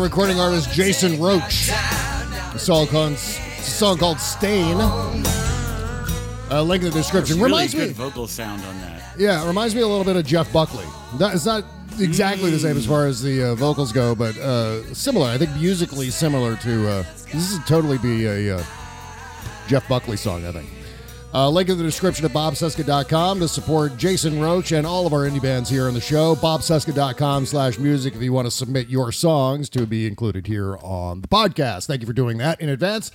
Recording artist Jason Roach. A song called, a song called Stain. Uh, link in the description. Really reminds good me, vocal sound on that. yeah, it reminds me a little bit of Jeff Buckley. That, it's not exactly the same as far as the uh, vocals go, but uh, similar. I think musically similar to. Uh, this would totally be a uh, Jeff Buckley song, I think. Uh, link in the description at bobcesca.com to support Jason Roach and all of our indie bands here on the show. bobcesca.com slash music if you want to submit your songs to be included here on the podcast. Thank you for doing that in advance.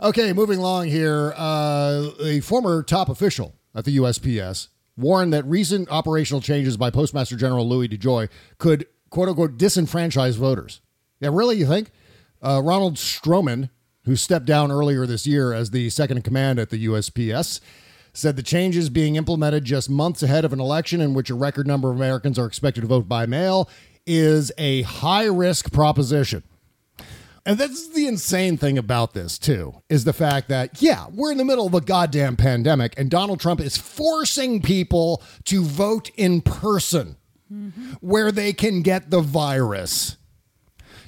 Okay, moving along here. Uh, a former top official at the USPS warned that recent operational changes by Postmaster General Louis DeJoy could, quote unquote, disenfranchise voters. Yeah, really, you think? Uh, Ronald Stroman, who stepped down earlier this year as the second in command at the USPS, said the changes being implemented just months ahead of an election in which a record number of Americans are expected to vote by mail is a high risk proposition. And that's the insane thing about this, too, is the fact that, yeah, we're in the middle of a goddamn pandemic, and Donald Trump is forcing people to vote in person mm-hmm. where they can get the virus.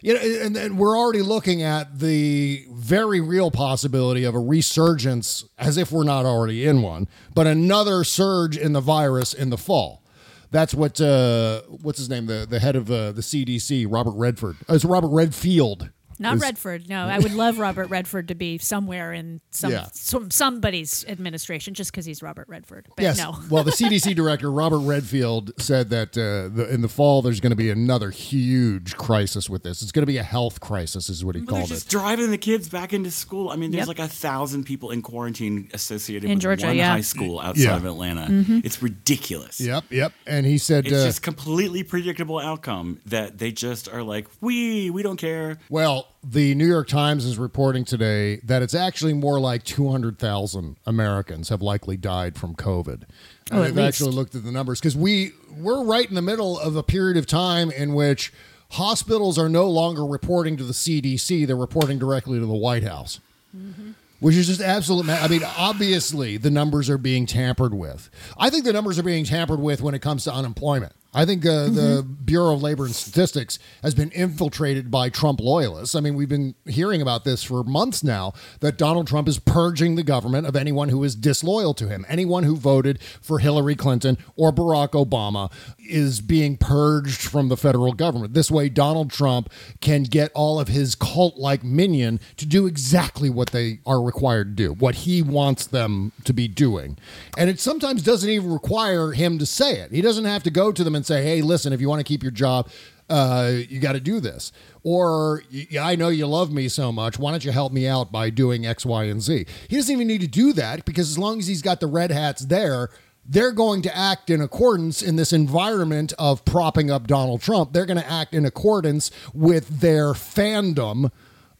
You know, and, and we're already looking at the very real possibility of a resurgence, as if we're not already in one, but another surge in the virus in the fall. That's what uh, what's his name, the the head of uh, the CDC, Robert Redford. It's Robert Redfield. Not is- Redford. No, I would love Robert Redford to be somewhere in some, Yeah. some somebody's administration just because he's Robert Redford. But yes. no. [LAUGHS] well, the CDC director Robert Redfield said that uh, the, in the fall there's going to be another huge crisis with this. It's going to be a health crisis, is what he But they're called just it. driving the kids back into school. I mean, there's Yep. like a thousand people in quarantine associated In with Georgia, one yeah. high school outside Yeah. of Atlanta. Mhm. It's ridiculous. Yep, yep. And he said, It's uh, just completely predictable outcome that they just are like, we we don't care. Well, the New York Times is reporting today that it's actually more like 200,000 Americans have likely died from COVID. And Oh, at they've actually looked at the numbers because we we're right in the middle of a period of time in which hospitals are no longer reporting to the CDC; they're reporting directly to the White House. Mm-hmm. Which is just absolute. Ma- I mean, obviously, the numbers are being tampered with. I think the numbers are being tampered with when it comes to unemployment. I think uh, the Bureau of Labor and Statistics has been infiltrated by Trump loyalists. I mean, we've been hearing about this for months now that Donald Trump is purging the government of anyone who is disloyal to him. Anyone who voted for Hillary Clinton or Barack Obama is being purged from the federal government. This way, Donald Trump can get all of his cult like minion to do exactly what they are required to do, what he wants them to be doing. And it sometimes doesn't even require him to say it. He doesn't have to go to them and say, hey, listen, if you want to keep your job, uh, you got to do this. Or, I know you love me so much. Why don't you help me out by doing X, Y, and Z? He doesn't even need to do that because as long as he's got the red hats there, they're going to act in accordance in this environment of propping up Donald Trump. They're going to act in accordance with their fandom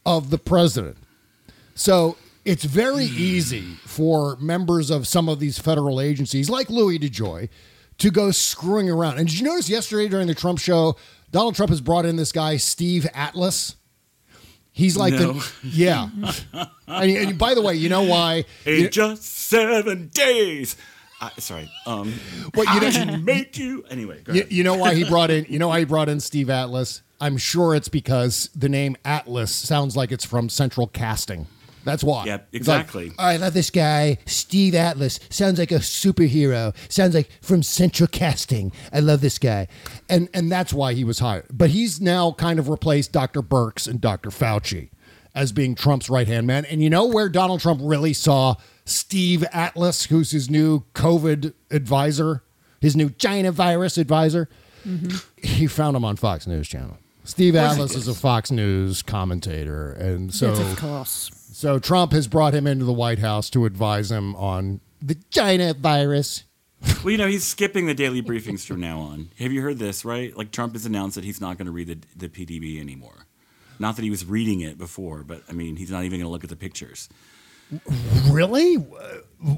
of the president. So it's very easy for members of some of these federal agencies, like Louis DeJoy, to go screwing around. And did you notice yesterday during the Trump show, Donald Trump has brought in this guy, Steve Atlas? He's like No. the [LAUGHS] yeah. and, and by the way, you know why? In You- just seven days. I, sorry. Um, What, you know- make you anyway. Go You, you know why he brought in? You know why he brought in Steve Atlas? I'm sure it's because the name Atlas sounds like it's from Central Casting. That's why. Yep, It's like, exactly. I love this guy, Steve Atlas. Sounds like a superhero. Sounds like from Central Casting. I love this guy, and and that's why he was hired. But he's now kind of replaced Dr. Birx and Dr. Fauci as being Trump's right hand man. And you know where Donald Trump really saw Steve Atlas, who's his new COVID advisor, his new China virus advisor. Mm-hmm. He found him on Fox News Channel. Steve Atlas is a Fox News commentator, and so Yes, of course. So Trump has brought him into the White House to advise him on the China virus. Well, you know, he's skipping the daily briefings from now on. Have you heard this, right? Like, Trump has announced that he's not going to read the, the PDB anymore. Not that he was reading it before, but I mean, he's not even going to look at the pictures. Really?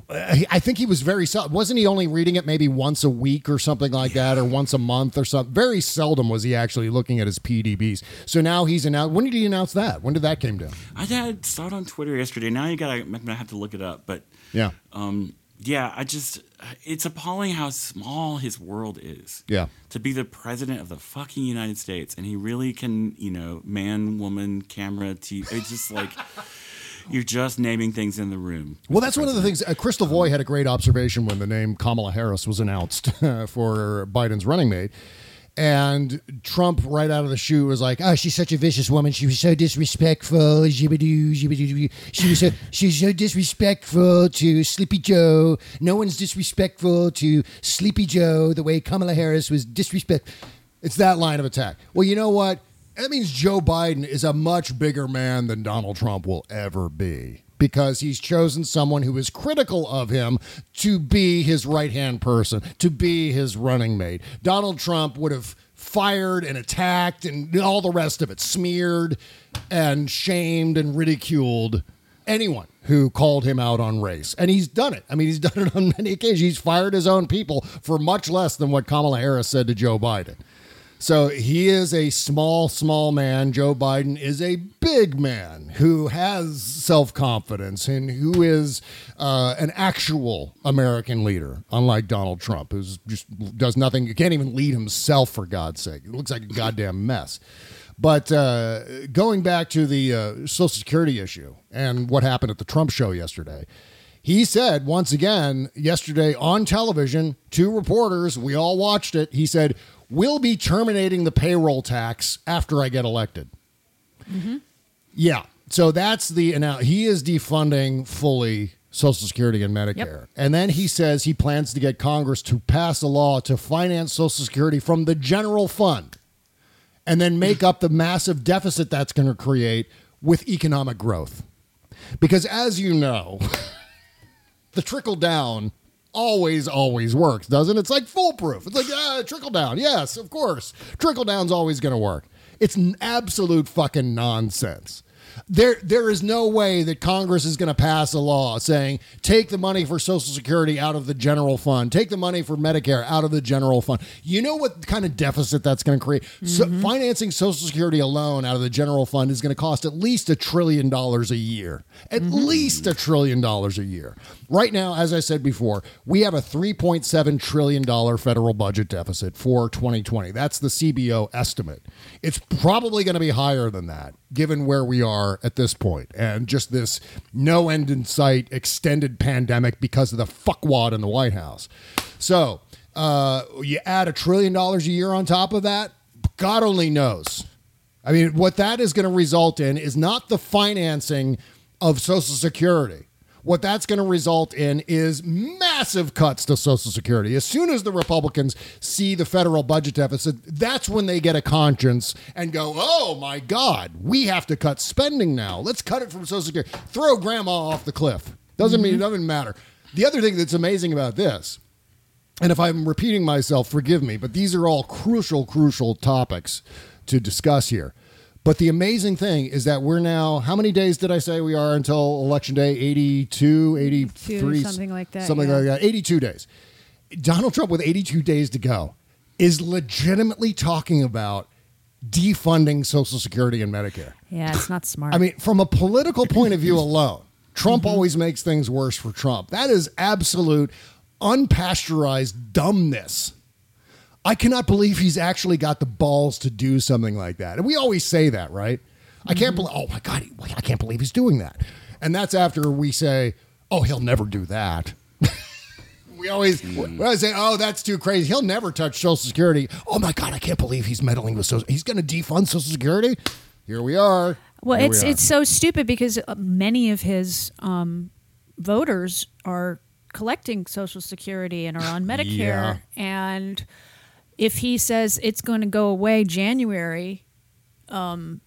I think he was very sel- wasn't he only reading it maybe once a week or something like that, or once a month or something. Very seldom was he actually looking at his PDBs. So now he's announced. When did he announce that? When did that came down? I saw it on Twitter yesterday. Now you got to, to have to look it up. But Yeah. um, yeah, I just it's appalling how small his world is. Yeah. To be the president of the fucking United States and he really can, you know, man, woman, camera, TV. It's just like [LAUGHS] you're just naming things in the room. Well, that's one of the things. Uh, Crystal Voy had a great observation when the name Kamala Harris was announced [LAUGHS] for Biden's running mate. And Trump, right out of the chute, was like, "Oh, she's such a vicious woman. She was so disrespectful. She was so she's so disrespectful to Sleepy Joe. No one's disrespectful to Sleepy Joe the way Kamala Harris was disrespect." It's that line of attack. Well, you know what? That means Joe Biden is a much bigger man than Donald Trump will ever be because he's chosen someone who is critical of him to be his right hand person, to be his running mate. Donald Trump would have fired and attacked and all the rest of it, smeared and shamed and ridiculed anyone who called him out on race. And he's done it. I mean, he's done it on many occasions. He's fired his own people for much less than what Kamala Harris said to Joe Biden. So he is a small, small man. Joe Biden is a big man who has self confidence and who is uh, an actual American leader, unlike Donald Trump, who just does nothing. You can't even lead himself for God's sake. It looks like a goddamn mess. But uh, going back to the uh, Social Security issue and what happened at the Trump show yesterday, he said once again yesterday on television to reporters, we all watched it. He said, We'll be terminating the payroll tax after I get elected. Mm-hmm. Yeah. So that's the now he is defunding fully Social Security and Medicare. And then he says he plans to get Congress to pass a law to finance Social Security from the general fund and then make up the massive deficit that's going to create with economic growth. Because as you know, [LAUGHS] the trickle down always, always works, doesn't it? It's like foolproof. It's like, ah, trickle down. Yes, of course. Trickle down's always going to work. It's absolute fucking nonsense. There, there is no way that Congress is going to pass a law saying take the money for Social Security out of the general fund, take the money for Medicare out of the general fund. You know what kind of deficit that's going to create? So mm-hmm. financing Social Security alone out of the general fund is going to cost at least a trillion dollars a year. At mm-hmm. least a trillion dollars a year. Right now, as I said before, we have a $3.7 trillion federal budget deficit for 2020. That's the CBO estimate. It's probably going to be higher than that, given where we are at this point and just this no end in sight extended pandemic because of the fuckwad in the White House. So, uh, you add a trillion dollars a year on top of that, God only knows. I mean, what that is going to result in is not the financing of Social Security. What that's going to result in is massive cuts to Social Security. As soon as the Republicans see the federal budget deficit, that's when they get a conscience and go, oh my God, we have to cut spending now. Let's cut it from Social Security. Throw grandma off the cliff. Doesn't mean it doesn't matter. The other thing that's amazing about this, and if I'm repeating myself, forgive me, but these are all crucial, crucial topics to discuss here. But the amazing thing is that we're now, how many days did I say we are until election day? 82, 83, something like that, Something yeah. like that. 82 days. Donald Trump, with 82 days to go, is legitimately talking about defunding Social Security and Medicare. Yeah, it's not smart. I mean, from a political point of view [LAUGHS] alone, Trump Mm-hmm. always makes things worse for Trump. That is absolute unpasteurized dumbness. I cannot believe he's actually got the balls to do something like that. And we always say that, right? I Mm-hmm. can't believe, oh my God, I can't believe he's doing that. And that's after we say, oh, he'll never do that. [LAUGHS] we always, we always say, oh, that's too crazy. He'll never touch Social Security. Oh my God, I can't believe he's meddling with Social He's going to defund Social Security? Here we are. Well, Here it's we are. it's so stupid because uh, many of his um, voters are collecting Social Security and are on [LAUGHS] Medicare, Yeah. and if he says it's going to go away January, um,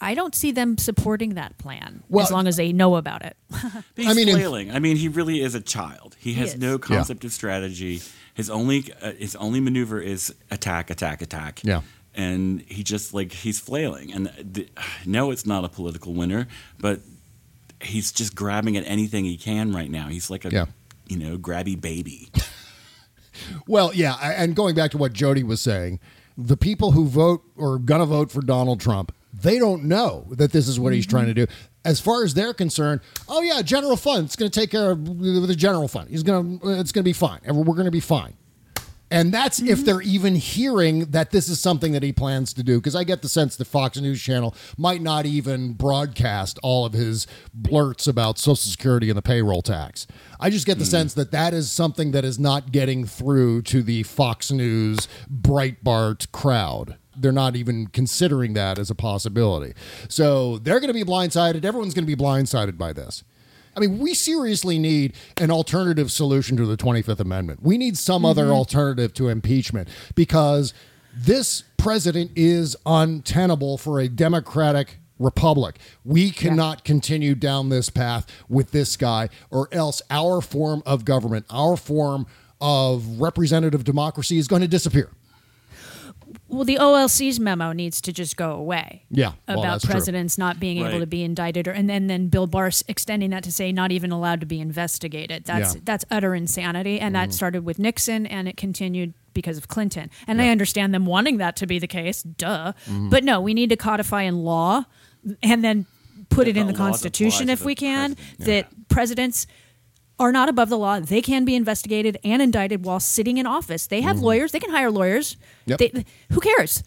I don't see them supporting that plan Well- as long as they know about it. [LAUGHS] He's I mean, flailing. I mean, he really is a child. He He has is. no Yeah. concept of strategy. His only uh, his only maneuver is attack, attack, attack. Yeah. And he just like he's flailing. And the, no, it's not a political winner, but he's just grabbing at anything he can right now. He's like a Yeah. you know grabby baby. [LAUGHS] Well, yeah, and going back to what Jody was saying, the people who vote or gonna vote for Donald Trump, they don't know that this is what he's trying to mm-hmm. do. as far as they're concerned, oh yeah, general fund. It's going to take care of the general fund. He's going to. It's going to be fine. And We're going to be fine. And that's if mm-hmm. they're even hearing that this is something that he plans to do. Because I get the sense that Fox News Channel might not even broadcast all of his blurts about Social Security and the payroll tax. I just get the mm. sense that that is something that is not getting through to the Fox News Breitbart crowd. They're not even considering that as a possibility. So they're going to be blindsided. Everyone's going to be blindsided by this. I mean, we seriously need an alternative solution to the 25th Amendment. We need some other mm-hmm. alternative to impeachment because this president is untenable for a democratic republic. We cannot continue down this path with this guy, or else our form of government, our form of representative democracy is going to disappear. Well, the OLC's memo needs to just go away. Yeah, well, about that's true. presidents not being able to be indicted, or and then then Bill Barr extending that to say not even allowed to be investigated. That's Yeah. Mm-hmm. that's utter insanity, and that started with Nixon, and it continued because of Clinton. And I understand them wanting that to be the case, duh. Mm-hmm. But no, we need to codify in law, and then put it in the the Constitution if we can. president. That presidents are not above the law. They can be investigated and indicted while sitting in office. They have lawyers. They can hire lawyers. Mm-hmm. Yep. They, who cares?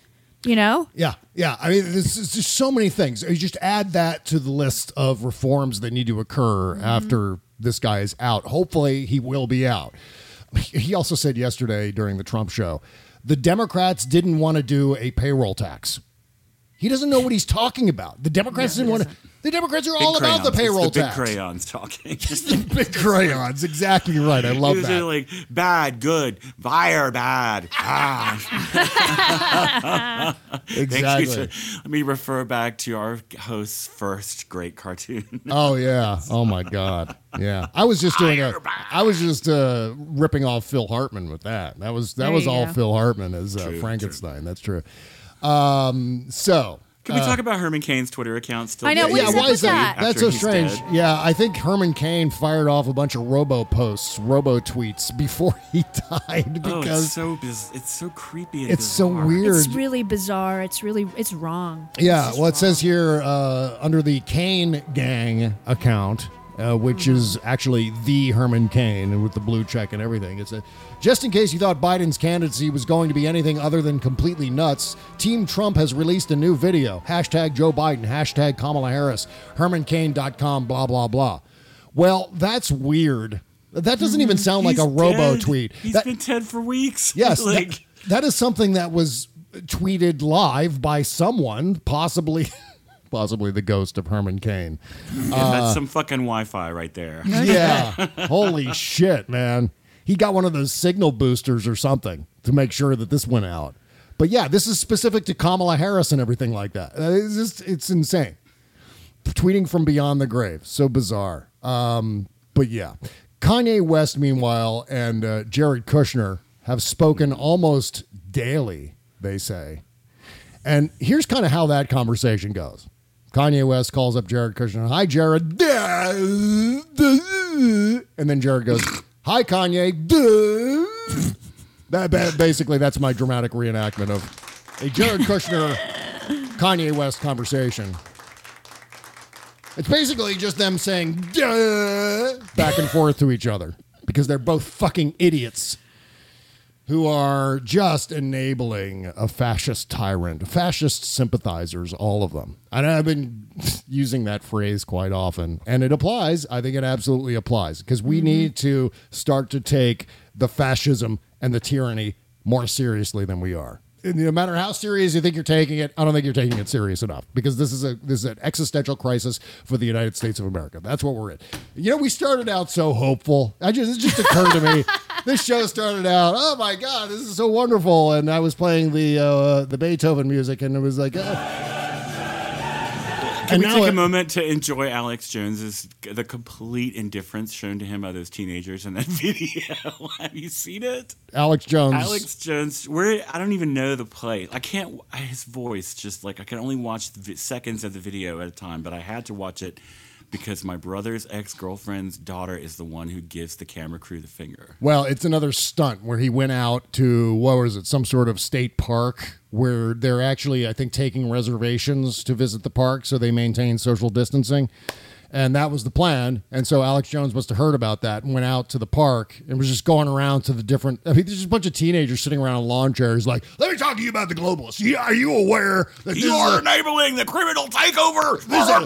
You know? Yeah, yeah. I mean, there's, there's just so many things. You just add that to the list of reforms that need to occur after this guy is out. Hopefully, he will be out. He also said yesterday during the Trump show, the Democrats didn't want to do a payroll tax. He doesn't know what he's talking about. The Democrats didn't want to. The Democrats are Big all about the crayons. It's payroll the big crayons talking. [LAUGHS] Just the Big crayons. Exactly right. I love These are that. like bad, good, fire, bad. Ah. [LAUGHS] Thank you. Exactly. Let me refer back to our host's first great cartoon. [LAUGHS] Oh yeah. Oh my God. Yeah. I was just doing a. I was just uh, ripping off Phil Hartman with that. That was that There was all go. Phil Hartman as uh, True, Frankenstein. That's true. Um. So. Can we talk about Herman Cain's Twitter account still? I know, being what is yeah, up why is that? that? That's so strange. dead? Yeah, I think Herman Cain fired off a bunch of robo posts, robo tweets before he [LAUGHS] died Oh, because it's so biz- it's so creepy. And it's so weird. It's really bizarre. It's really it's wrong. Yeah, well, it says here uh, under the Cain Gang account, uh, which is actually the Herman Cain and with the blue check and everything. It's a just in case you thought Biden's candidacy was going to be anything other than completely nuts. Team Trump has released a new video. Hashtag Joe Biden. Hashtag Kamala Harris. HermanCain.com. Blah blah blah. Well, that's weird. That doesn't even sound like a He's robo tweet. He's That- been dead for weeks. [LAUGHS] Yes, that- that is something that was tweeted live by someone, possibly, [LAUGHS] possibly the ghost of Herman Cain. that's some fucking Wi-Fi right there. [LAUGHS] Yeah, holy shit, man! He got one of those signal boosters or something to make sure that this went out. But yeah, this is specific to Kamala Harris and everything like that. Uh, It's just, it's insane. Tweeting from beyond the grave, so bizarre. Um, but yeah, Kanye West, meanwhile, and uh, Jared Kushner have spoken almost daily. They say, and here's kind of how that conversation goes. Kanye West calls up Jared Kushner. Hi, Jared. And then Jared goes, Hi, Kanye. That, ba- basically, that's my dramatic reenactment of a Jared Kushner Kanye West conversation. It's basically just them saying "Duh," back and forth to each other because they're both fucking idiots who are just enabling a fascist tyrant, fascist sympathizers, all of them. And I've been [LAUGHS] using that phrase quite often, and it applies. I think it absolutely applies because we mm-hmm. need to start to take the fascism and the tyranny more seriously than we are. No matter how serious you think you're taking it, I don't think you're taking it serious enough because this is a this is an existential crisis for the United States of America. That's what we're in. You know, we started out so hopeful. I just it just occurred to me. [LAUGHS] This show started out, oh my god, this is so wonderful, and I was playing the uh, the Beethoven music, and it was like, uh, Can we now take a moment to enjoy Alex Jones's the complete indifference shown to him by those teenagers in that [LAUGHS] video? Have you seen it? Alex Jones. Alex Jones, where I don't even know the play. I can't. His voice just like I can only watch the seconds of the video at a time, but I had to watch it because my brother's ex girlfriend's daughter is the one who gives the camera crew the finger. Well, it's another stunt where he went out to what was it, some sort of state park where they're actually, I think, taking reservations to visit the park so they maintain social distancing. And that was the plan. And so Alex Jones must have heard about that and went out to the park and was just going around to the different. I mean, there's just a bunch of teenagers sitting around in lawn chairs, like, let me talk to you about the globalists. Yeah, Are you aware that you are a- enabling the criminal takeover. a-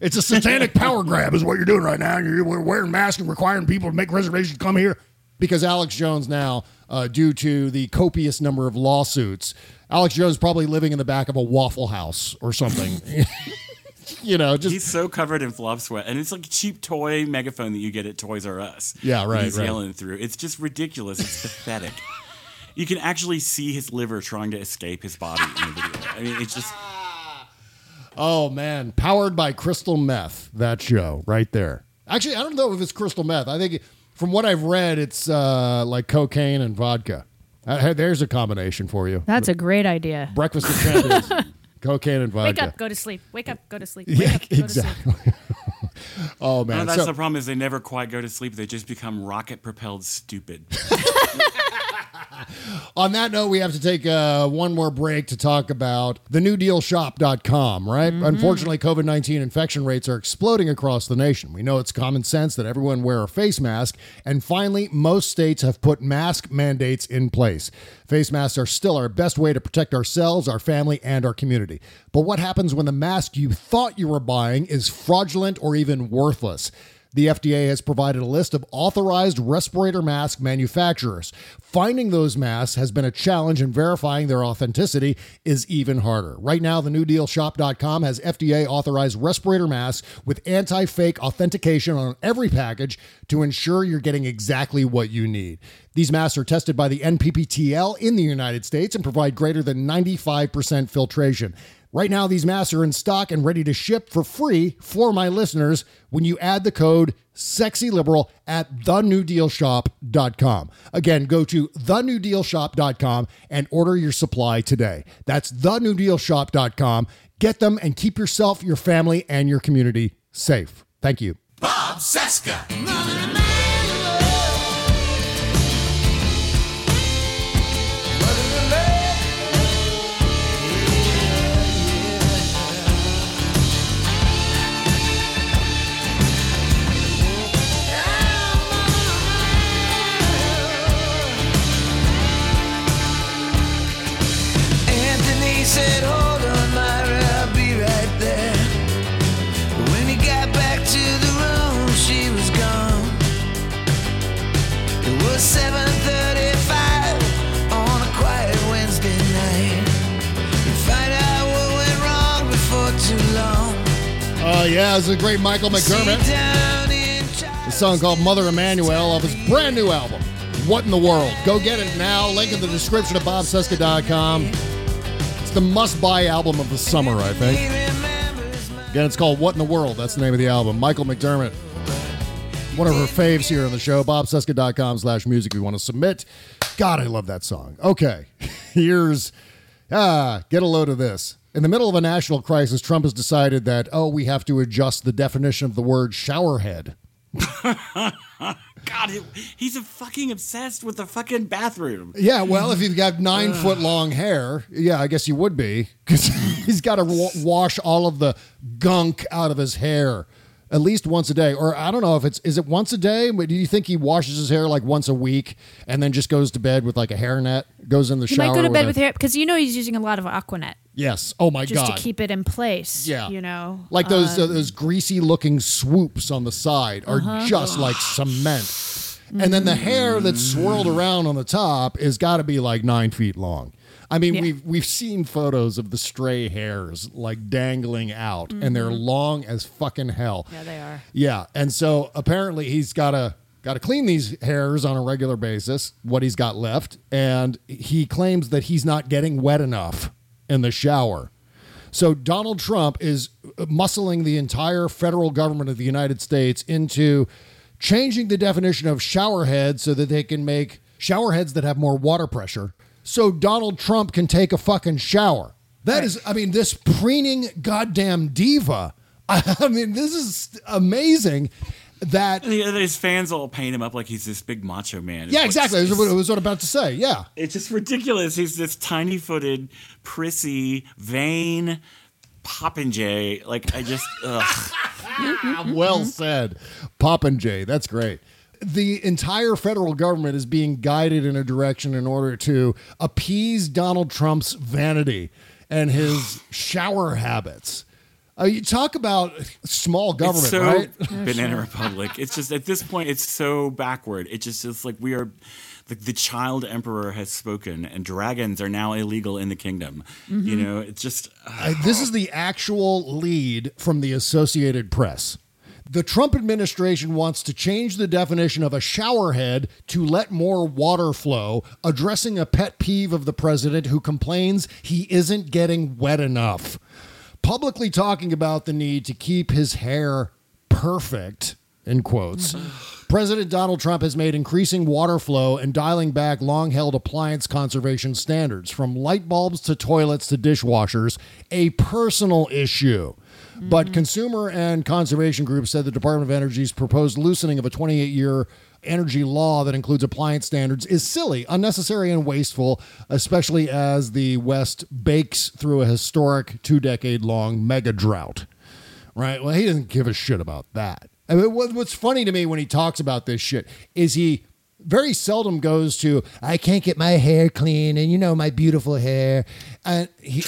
it's a satanic power grab, is what you're doing right now. You're wearing masks and requiring people to make reservations to come here. Because Alex Jones now, uh, due to the copious number of lawsuits, Alex Jones probably living in the back of a Waffle House or something. [LAUGHS] you know, just He's so covered in flop sweat, and it's like a cheap toy megaphone that you get at Toys R Us. Yeah, right, He's right. yelling through. It's just ridiculous. It's pathetic. [LAUGHS] You can actually see his liver trying to escape his body in the video. I mean, it's just oh man, powered by crystal meth. That show right there. Actually, I don't know if it's crystal meth. I think from what I've read, it's uh, like cocaine and vodka. Uh, there's a combination for you. That's a great idea. Breakfast of champions. [LAUGHS] cocaine and vodka. Wake up, go to sleep. Wake up, go to sleep. Wake Yeah, up, go to sleep. exactly. [LAUGHS] oh No, man, that's so- the problem is they never quite go to sleep. They just become rocket propelled stupid. [LAUGHS] [LAUGHS] On that note, we have to take uh, one more break to talk about the newdealshop.com, right? Unfortunately, COVID 19 infection rates are exploding across the nation. We know it's common sense that everyone wear a face mask. And finally, most states have put mask mandates in place. Face masks are still our best way to protect ourselves, our family, and our community. But what happens when the mask you thought you were buying is fraudulent or even worthless? The FDA has provided a list of authorized respirator mask manufacturers. Finding those masks has been a challenge, and verifying their authenticity is even harder. Right now, the newdealshop.com has FDA authorized respirator masks with anti fake authentication on every package to ensure you're getting exactly what you need. These masks are tested by the NPPTL in the United States and provide greater than 95% filtration. Right now, these masks are in stock and ready to ship for free for my listeners when you add the code SEXYLIBERAL at thenewdealshop.com. Again, go to thenewdealshop.com and order your supply today. That's thenewdealshop.com. Get them and keep yourself, your family, and your community safe. Thank you. Bob Cesca. Said, Hold on, Myra, I'll be right there. But when he got back to the room, she was gone. It was 7:35 on a quiet Wednesday night. You find out what went wrong before too long. Oh, yeah, it's a great Michael McDermott. Sit down in A song called Mother Emanuel of his brand new album, What in the World? Go get it now. Link in the description of bobcesca.com. The must buy album of the summer, I think. Again, it's called What in the World? That's the name of the album. Michael McDermott. One of her faves here on the show, bobcesca.com slash music. We want to submit. God, I love that song. Okay, [LAUGHS] here's, ah, get a load of this. In the middle of a national crisis, Trump has decided that, oh, we have to adjust the definition of the word showerhead. [LAUGHS] God, he- he's a fucking obsessed with the fucking bathroom. Yeah, well, if you've got nine foot long hair, yeah, I guess you would be because [LAUGHS] he's got to wa- wash all of the gunk out of his hair at least once a day. Or I don't know if it's is it once a day? But do you think he washes his hair like once a week and then just goes to bed with like a hairnet? Goes in the He shower. might go to bed a- with hair because you know he's using a lot of Aquanet Yes. Oh my just god. Just to keep it in place. Yeah. you know, like those Uh, uh, those greasy looking swoops on the side are Uh-huh. just like [SIGHS] cement. And then the hair that's swirled around on the top has got to be like nine feet long. I mean, Yeah. we've we've seen photos of the stray hairs like dangling out, and they're Mhm. long as fucking hell. Yeah, they are. Yeah, and so apparently he's got to got to clean these hairs on a regular basis. What he's got left, and he claims that he's not getting wet enough in the shower. So Donald Trump is muscling the entire federal government of the United States into changing the definition of showerhead so that they can make showerheads that have more water pressure. So Donald Trump can take a fucking shower. That is, I mean, this preening goddamn diva [LAUGHS] I mean, this is amazing. That his fans all paint him up like he's this big macho man. It's yeah, like- exactly. That's what, was what I'm about to say. Yeah, It's just ridiculous. He's this tiny footed, prissy, vain popinjay. Like I just [LAUGHS] ugh. [LAUGHS] well said, Popinjay. That's great. The entire federal government is being guided in a direction in order to appease Donald Trump's vanity and his [SIGHS] shower habits. Uh, you talk about small government, so right? [LAUGHS] Banana Republic. It's just at this point, it's so backward. It just is like we are. Like the child emperor has spoken, and dragons are now illegal in the kingdom. You Mhm. know, it's just Uh, this is the actual lead from the Associated Press. The Trump administration wants to change the definition of a showerhead to let more water flow, addressing a pet peeve of the president who complains he isn't getting wet enough. Publicly talking about the need to keep his hair perfect, in quotes. Mm-hmm. President Donald Trump has made increasing water flow and dialing back long held appliance conservation standards, from light bulbs to toilets to dishwashers, a personal issue. But mm-hmm. consumer and conservation groups said the Department of Energy's proposed loosening of a 28 year energy law that includes appliance standards is silly, unnecessary, and wasteful, especially as the West bakes through a historic two decade long mega drought. Right? Well, he doesn't give a shit about that. I mean, what's funny to me when he talks about this shit is he very seldom goes to, I can't get my hair clean and you know, my beautiful hair. And he,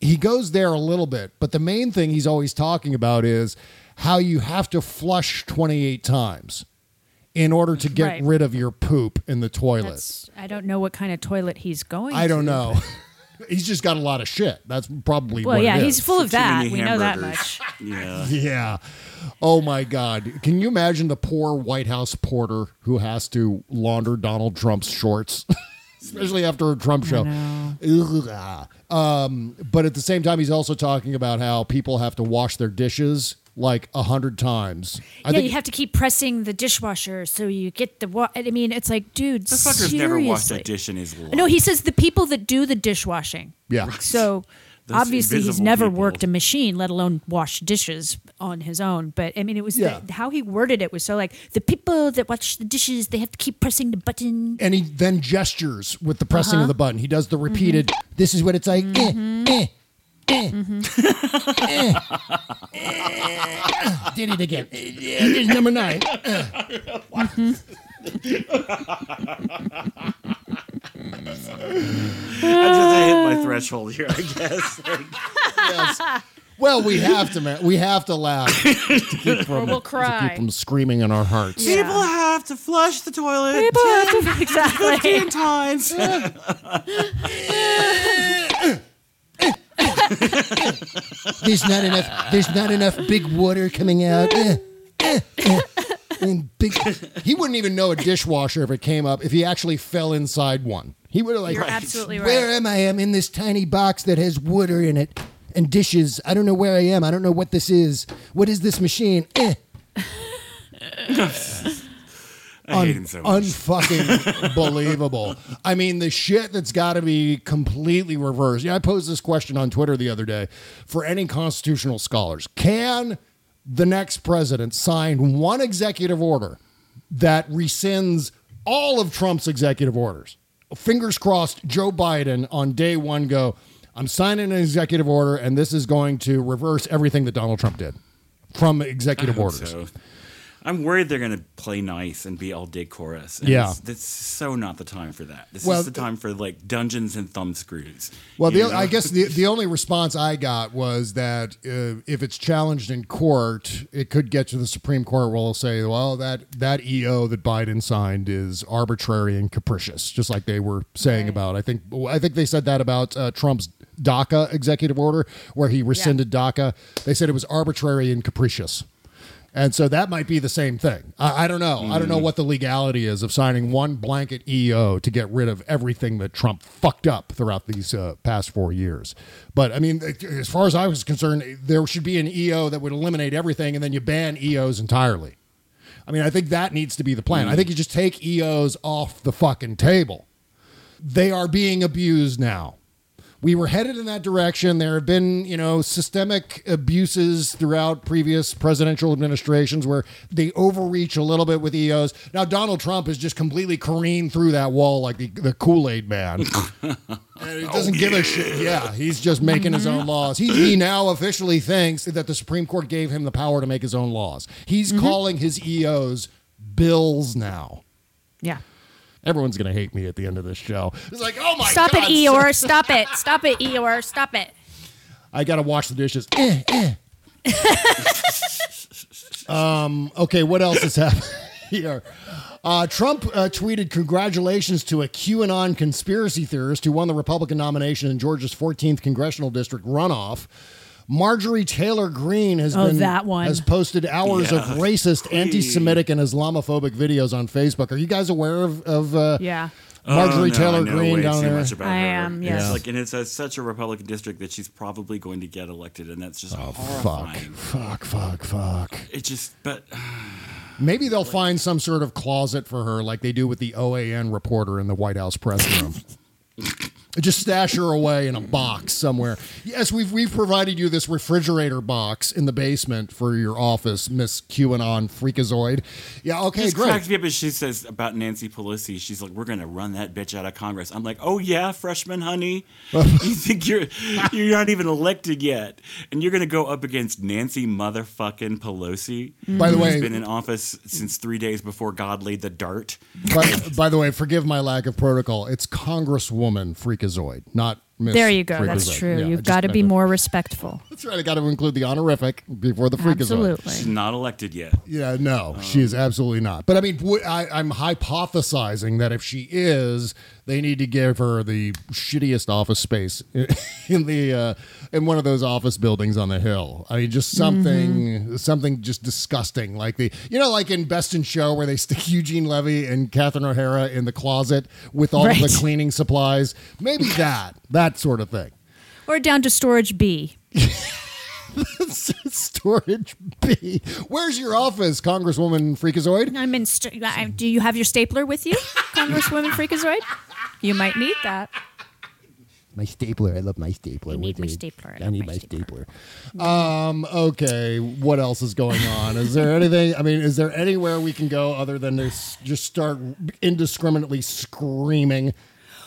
he goes there a little bit, but the main thing he's always talking about is how you have to flush 28 times in order to get Right. rid of your poop in the toilet. That's, I don't know what kind of toilet he's going. I don't to. know. [LAUGHS] he's just got a lot of shit. That's probably Well, what yeah, it he's full of that. We know that much. [LAUGHS] Yeah. Yeah. Oh my God. Can you imagine the poor White House porter who has to launder Donald Trump's shorts? [LAUGHS] Especially after a Trump show. Um, but at the same time, he's also talking about how people have to wash their dishes like a hundred times. I yeah, think you have to keep pressing the dishwasher so you get the. Wa- I mean, it's like, dude, The fucker's seriously. never washed a dish in his life. No, he says the people that do the dishwashing. Yeah. So [LAUGHS] Those obviously he's never people. worked a machine, let alone wash dishes on his own. But I mean, it was Yeah. the, how he worded it was so like the people that wash the dishes, they have to keep pressing the button. and he then gestures with the pressing Uh-huh. of the button. He does the repeated, this is what it's like. eh, eh, eh, eh. [LAUGHS] Did it again. Here's number nine. I just hit my threshold here, I guess. Like, Yes. Well, we have to, man. We have to laugh to keep from, Or we'll to cry. keep from screaming in our hearts. People have to flush the toilet People have to- [LAUGHS] exactly. 15 times. [LAUGHS] [LAUGHS] There's not enough. There's not enough big water coming out. Eh, eh, eh. And big, he wouldn't even know a dishwasher if it came up if he actually fell inside one. He would have like, You're absolutely right. Where am I? I'm in this tiny box that has water in it and dishes. I don't know where I am. I don't know what this is. What is this machine? [LAUGHS] I hate him so much. Unfucking [LAUGHS] believable. I mean, the shit that's got to be completely reversed. Yeah, I posed this question on Twitter the other day for any constitutional scholars. Can the next president sign one executive order that rescinds all of Trump's executive orders? Fingers crossed, Joe Biden on day one go, I'm signing an executive order, and this is going to reverse everything that Donald Trump did from executive orders. so. I'm worried they're going to play nice and be all decorous. And Yeah. it's, that's so not the time for that. This Well, is the time for like dungeons and thumbscrews. Well, the. I guess the [LAUGHS] the only response I got was that uh, if it's challenged in court, it could get to the Supreme Court. Where they'll say, "Well, that that EO that Biden signed is arbitrary and capricious," just like they were saying about. I think I think they said that about uh, Trump's DACA executive order, where he rescinded DACA. They said it was arbitrary and capricious. And so that might be the same thing. I, I don't know. I don't know what the legality is of signing one blanket EO to get rid of everything that Trump fucked up throughout these uh, past four years. But I mean, as far as I was concerned, there should be an EO that would eliminate everything, and then you ban EOs entirely. I mean, I think that needs to be the plan. I think you just take EOs off the fucking table. They are being abused now. We were headed in that direction. There have been, you know, systemic abuses throughout previous presidential administrations where they overreach a little bit with EOs. Now Donald Trump has just completely careened through that wall like the, the Kool Aid man. [LAUGHS] And he doesn't give a shit. Yeah, he's just making his own laws. He, he now officially thinks that the Supreme Court gave him the power to make his own laws. He's mm-hmm. calling his EOs bills now. Yeah. Everyone's going to hate me at the end of this show. It's like, oh my Stop God. it, Eeyore. [LAUGHS] Stop it. Stop it, Eeyore. Stop it. I got to wash the dishes. Eh, eh. [LAUGHS] um, okay, what else is happening [LAUGHS] here? Uh, Trump uh, tweeted congratulations to a QAnon conspiracy theorist who won the Republican nomination in Georgia's 14th congressional district runoff. Marjorie Taylor Greene has Oh, been that one. has posted hours of racist, anti-Semitic, and Islamophobic videos on Facebook. Are you guys aware of, of uh, Yeah. Marjorie Oh, no, Taylor I know Greene way down too there? much about I her. am, yes. Yeah. like, and it's a, such a Republican district that she's probably going to get elected, and that's just Oh, Fuck, horrifying. fuck, fuck, fuck. It just, but [SIGHS] Maybe they'll find some sort of closet for her, like they do with the OAN reporter in the White House press room. [LAUGHS] Just stash her away in a box somewhere. Yes, we've we've provided you this refrigerator box in the basement for your office, Miss QAnon freakazoid. Yeah, okay, It great. cracks me up as she says about Nancy Pelosi. She's like, "We're going to run that bitch out of Congress." I'm like, "Oh yeah, freshman honey, [LAUGHS] you think you're you're not even elected yet, and you're going to go up against Nancy motherfucking Pelosi, By the way- been in office since three days before God laid the dart." by, by the way, forgive my lack of protocol. It's Congresswoman freakazoid, not Miss There you go. That's Freakazoid. true. Yeah, I You've just got to meant be more respectful. That's right. I got to include the honorific before the freakazoid. Absolutely. She's not elected yet. Yeah, no, she is absolutely not. But I mean, w- I, I'm hypothesizing that if she is, they need to give her the shittiest office space [LAUGHS] in the uh, in one of those office buildings on the hill. I mean, just something mm-hmm. something just disgusting, like the you know, like in Best in Show where they stick [LAUGHS] Eugene Levy and Catherine O'Hara in the closet with all of the cleaning supplies. Maybe [LAUGHS] that that sort of thing. Or down to storage B. [LAUGHS] Storage B. Where's your office, Congresswoman Freakazoid? I'm in. St- I- do you have your stapler with you, Congresswoman Freakazoid? You might need that. My stapler. I love my stapler. You need my stapler. I I need my my stapler. Um. Okay. What else is going on? Is there anything? I mean, is there anywhere we can go other than to just start indiscriminately screaming?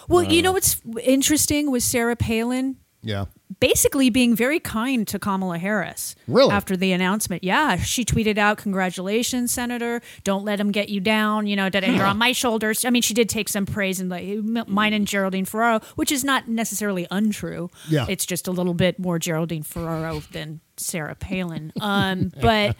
Well, you know what's interesting with Sarah Palin Yeah. Basically being very kind to Kamala Harris. Really? After the announcement. Yeah. She tweeted out, Congratulations, Senator. Don't let him get you down. You know, that you're on my shoulders. I mean, she did take some praise in like mine and Geraldine Ferraro, which is not necessarily untrue. Yeah. It's just a little bit more Geraldine Ferraro than Sarah Palin. Um, [LAUGHS] but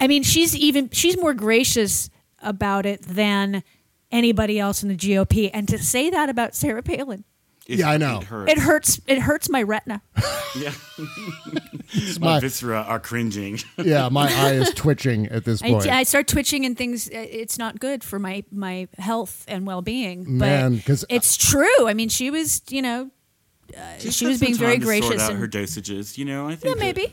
I mean, she's even she's more gracious about it than anybody else in the GOP. And to say that about Sarah Palin. Yeah, I know. It hurts. It hurts. It hurts my retina. [LAUGHS] Yeah. [LAUGHS] my- my viscera are cringing. [LAUGHS] Yeah. My eye is twitching at this point. I start twitching and things. uh, It's not good for my my health and well being. But Man, 'cause- it's true. I mean, she was, you know, uh, she was some being very time to sort gracious out and her dosages, you know. I yeah, think that- maybe,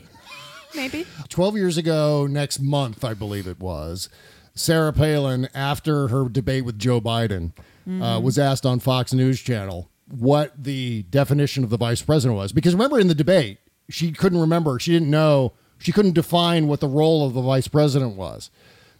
maybe. 12 years ago, next month, I believe it was, Sarah Palin, after her debate with Joe Biden, uh, Mhm. was asked on Fox News Channel what the definition of the vice president was. Because remember in the debate, she couldn't remember. She didn't know. She couldn't define what the role of the vice president was.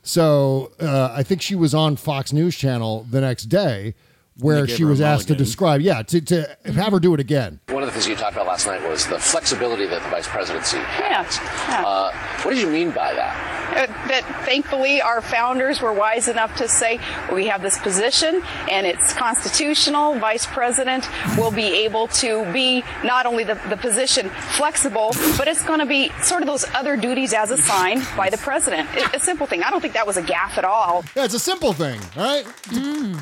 So uh, I think she was on Fox News Channel the next day where she was asked to describe, yeah, to, to have her do it again. One of the things you talked about last night was the flexibility that the vice presidency has. Yeah. Uh, what did you mean by that? Uh, that thankfully our founders were wise enough to say we have this position and it's constitutional. Vice president will be able to be not only the, the position flexible, but it's going to be sort of those other duties as assigned by the president. It, a simple thing. I don't think that was a gaffe at all. Yeah, it's a simple thing, right?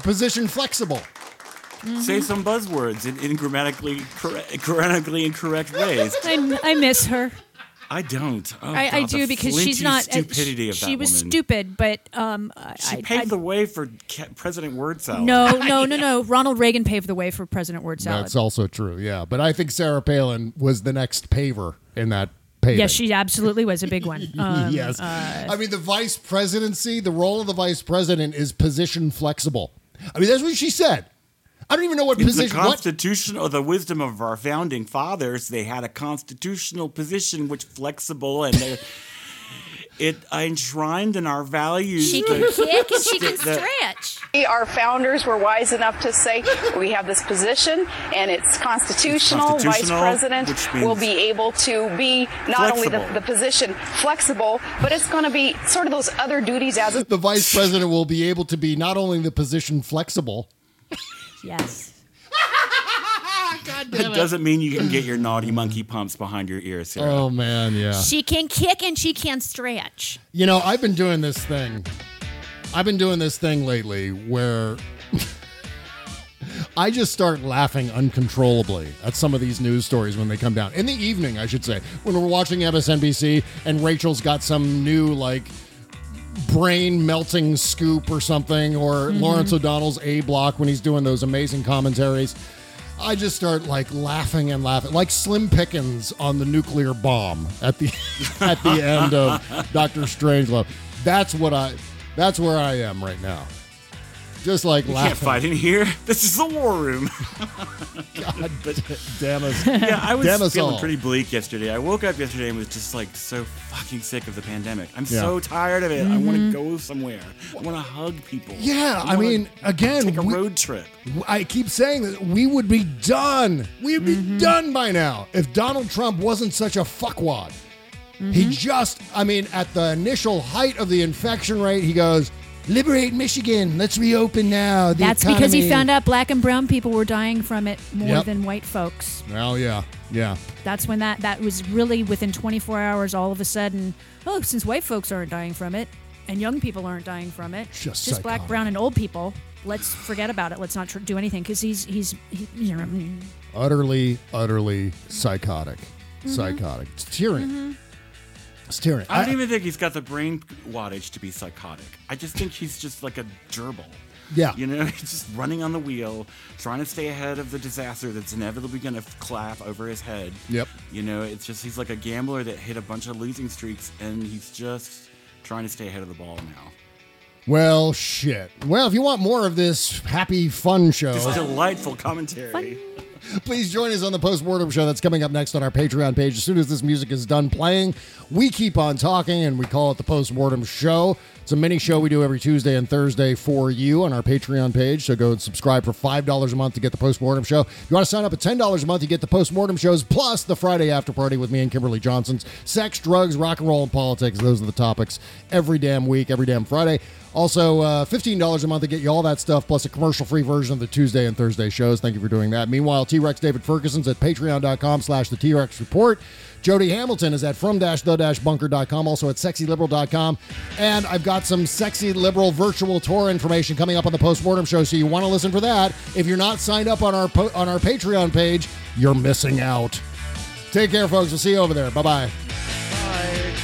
Position flexible. Say some buzzwords in, in grammatically correct, grammatically incorrect [LAUGHS] ways. I, I miss her. I don't. Oh, I, I God, the do because she's flinty not. uh, stupidity of she that was woman. stupid, but um, She I, paved I, the way for President Word Salad. no, [LAUGHS] no, no, no. Ronald Reagan paved the way for President Word Salad. That's also true, yeah. But I think Sarah Palin was the next paver in that paving. Yes, she absolutely was a big one. [LAUGHS] Um, yes. uh, I mean, the vice presidency, the role of the vice president is position flexible. I mean, that's what she said. I don't even know what In the position. What? Constitution or the wisdom of our founding fathers, they had a constitutional position which flexible and they're- it enshrined in our values. She can the- kick and she can [LAUGHS] stretch. We, Our founders were wise enough to say we have this position and it's constitutional. Vice constitutional, President will be able to be not only the, the position flexible, but it's going to be sort of those other duties as a The vice president will be able to be not only the position flexible. Yes. [LAUGHS] That doesn't mean you can get your naughty monkey pumps behind your ears, Sarah. Oh man, yeah. She can kick and she can stretch. You know, I've been doing this thing. I've been doing this thing lately where [LAUGHS] I just start laughing uncontrollably at some of these news stories when they come down. In the evening, I should say, when we're watching MSNBC and Rachel's got some new, like, brain melting scoop or something, or Mm-hmm. Lawrence O'Donnell's A block when he's doing those amazing commentaries. I just start like laughing and laughing, like Slim Pickens on the nuclear bomb at the [LAUGHS] at the end of [LAUGHS] Doctor Strangelove. That's what I. That's where I am right now. Just like You laughing. can't fight in here. This is the war room. [LAUGHS] God [LAUGHS] damn us. yeah, I was Damn feeling all. pretty bleak yesterday. I woke up yesterday and was just like so fucking sick of the pandemic. I'm Yeah. so tired of it. I want to go somewhere. I want to hug people. Yeah, I wanna mean, again, take a we- road trip. I keep saying that we would be done. We'd be Mm-hmm. done by now if Donald Trump wasn't such a fuckwad. He Mm-hmm. just, I mean, at the initial height of the infection rate, he goes, "Liberate Michigan. Let's reopen now." The That's because he found out black and brown people were dying from it more Yep. than white folks. Well, yeah, yeah. That's when that that was really within 24 hours. All of a sudden, oh, since white folks aren't dying from it, and young people aren't dying from it, Just just black, brown, and old people. Let's forget about it. Let's not tr- do anything because he's he's he, you know. Utterly, utterly psychotic. Mm-hmm. Psychotic. It's tyranny. It's tyranny. I don't even think he's got the brain wattage to be psychotic. I just think he's just like a gerbil. Yeah. You know, [LAUGHS] he's just running on the wheel, trying to stay ahead of the disaster that's inevitably going to clap over his head. Yep. You know, it's just he's like a gambler that hit a bunch of losing streaks, and he's just trying to stay ahead of the ball now. Well, shit. Well, if you want more of this happy, fun show, Just delightful commentary. Please join us on the postmortem show that's coming up next on our Patreon page. As soon as this music is done playing, we keep on talking and we call it the postmortem show. It's a mini show we do every Tuesday and Thursday for you on our Patreon page. So go and subscribe for $5 a month to get the postmortem show. If you want to sign up at $10 a month, you get the postmortem shows plus the Friday after party with me and Kimberly Johnson's sex, drugs, rock and roll, and politics. Those are the topics every damn week, every damn Friday. Also, uh, $15 a month to get you all that stuff, plus a commercial free version of the Tuesday and Thursday shows. Thank you for doing that. Meanwhile, T Rex David Ferguson's at patreon.com slash the T Rex report. Jody Hamilton is at from the bunker.com, also at sexyliberal.com. And I've got some sexy liberal virtual tour information coming up on the postmortem show, so you want to listen for that. If you're not signed up on our po- on our Patreon page, you're missing out. Take care, folks. We'll see you over there. Bye bye.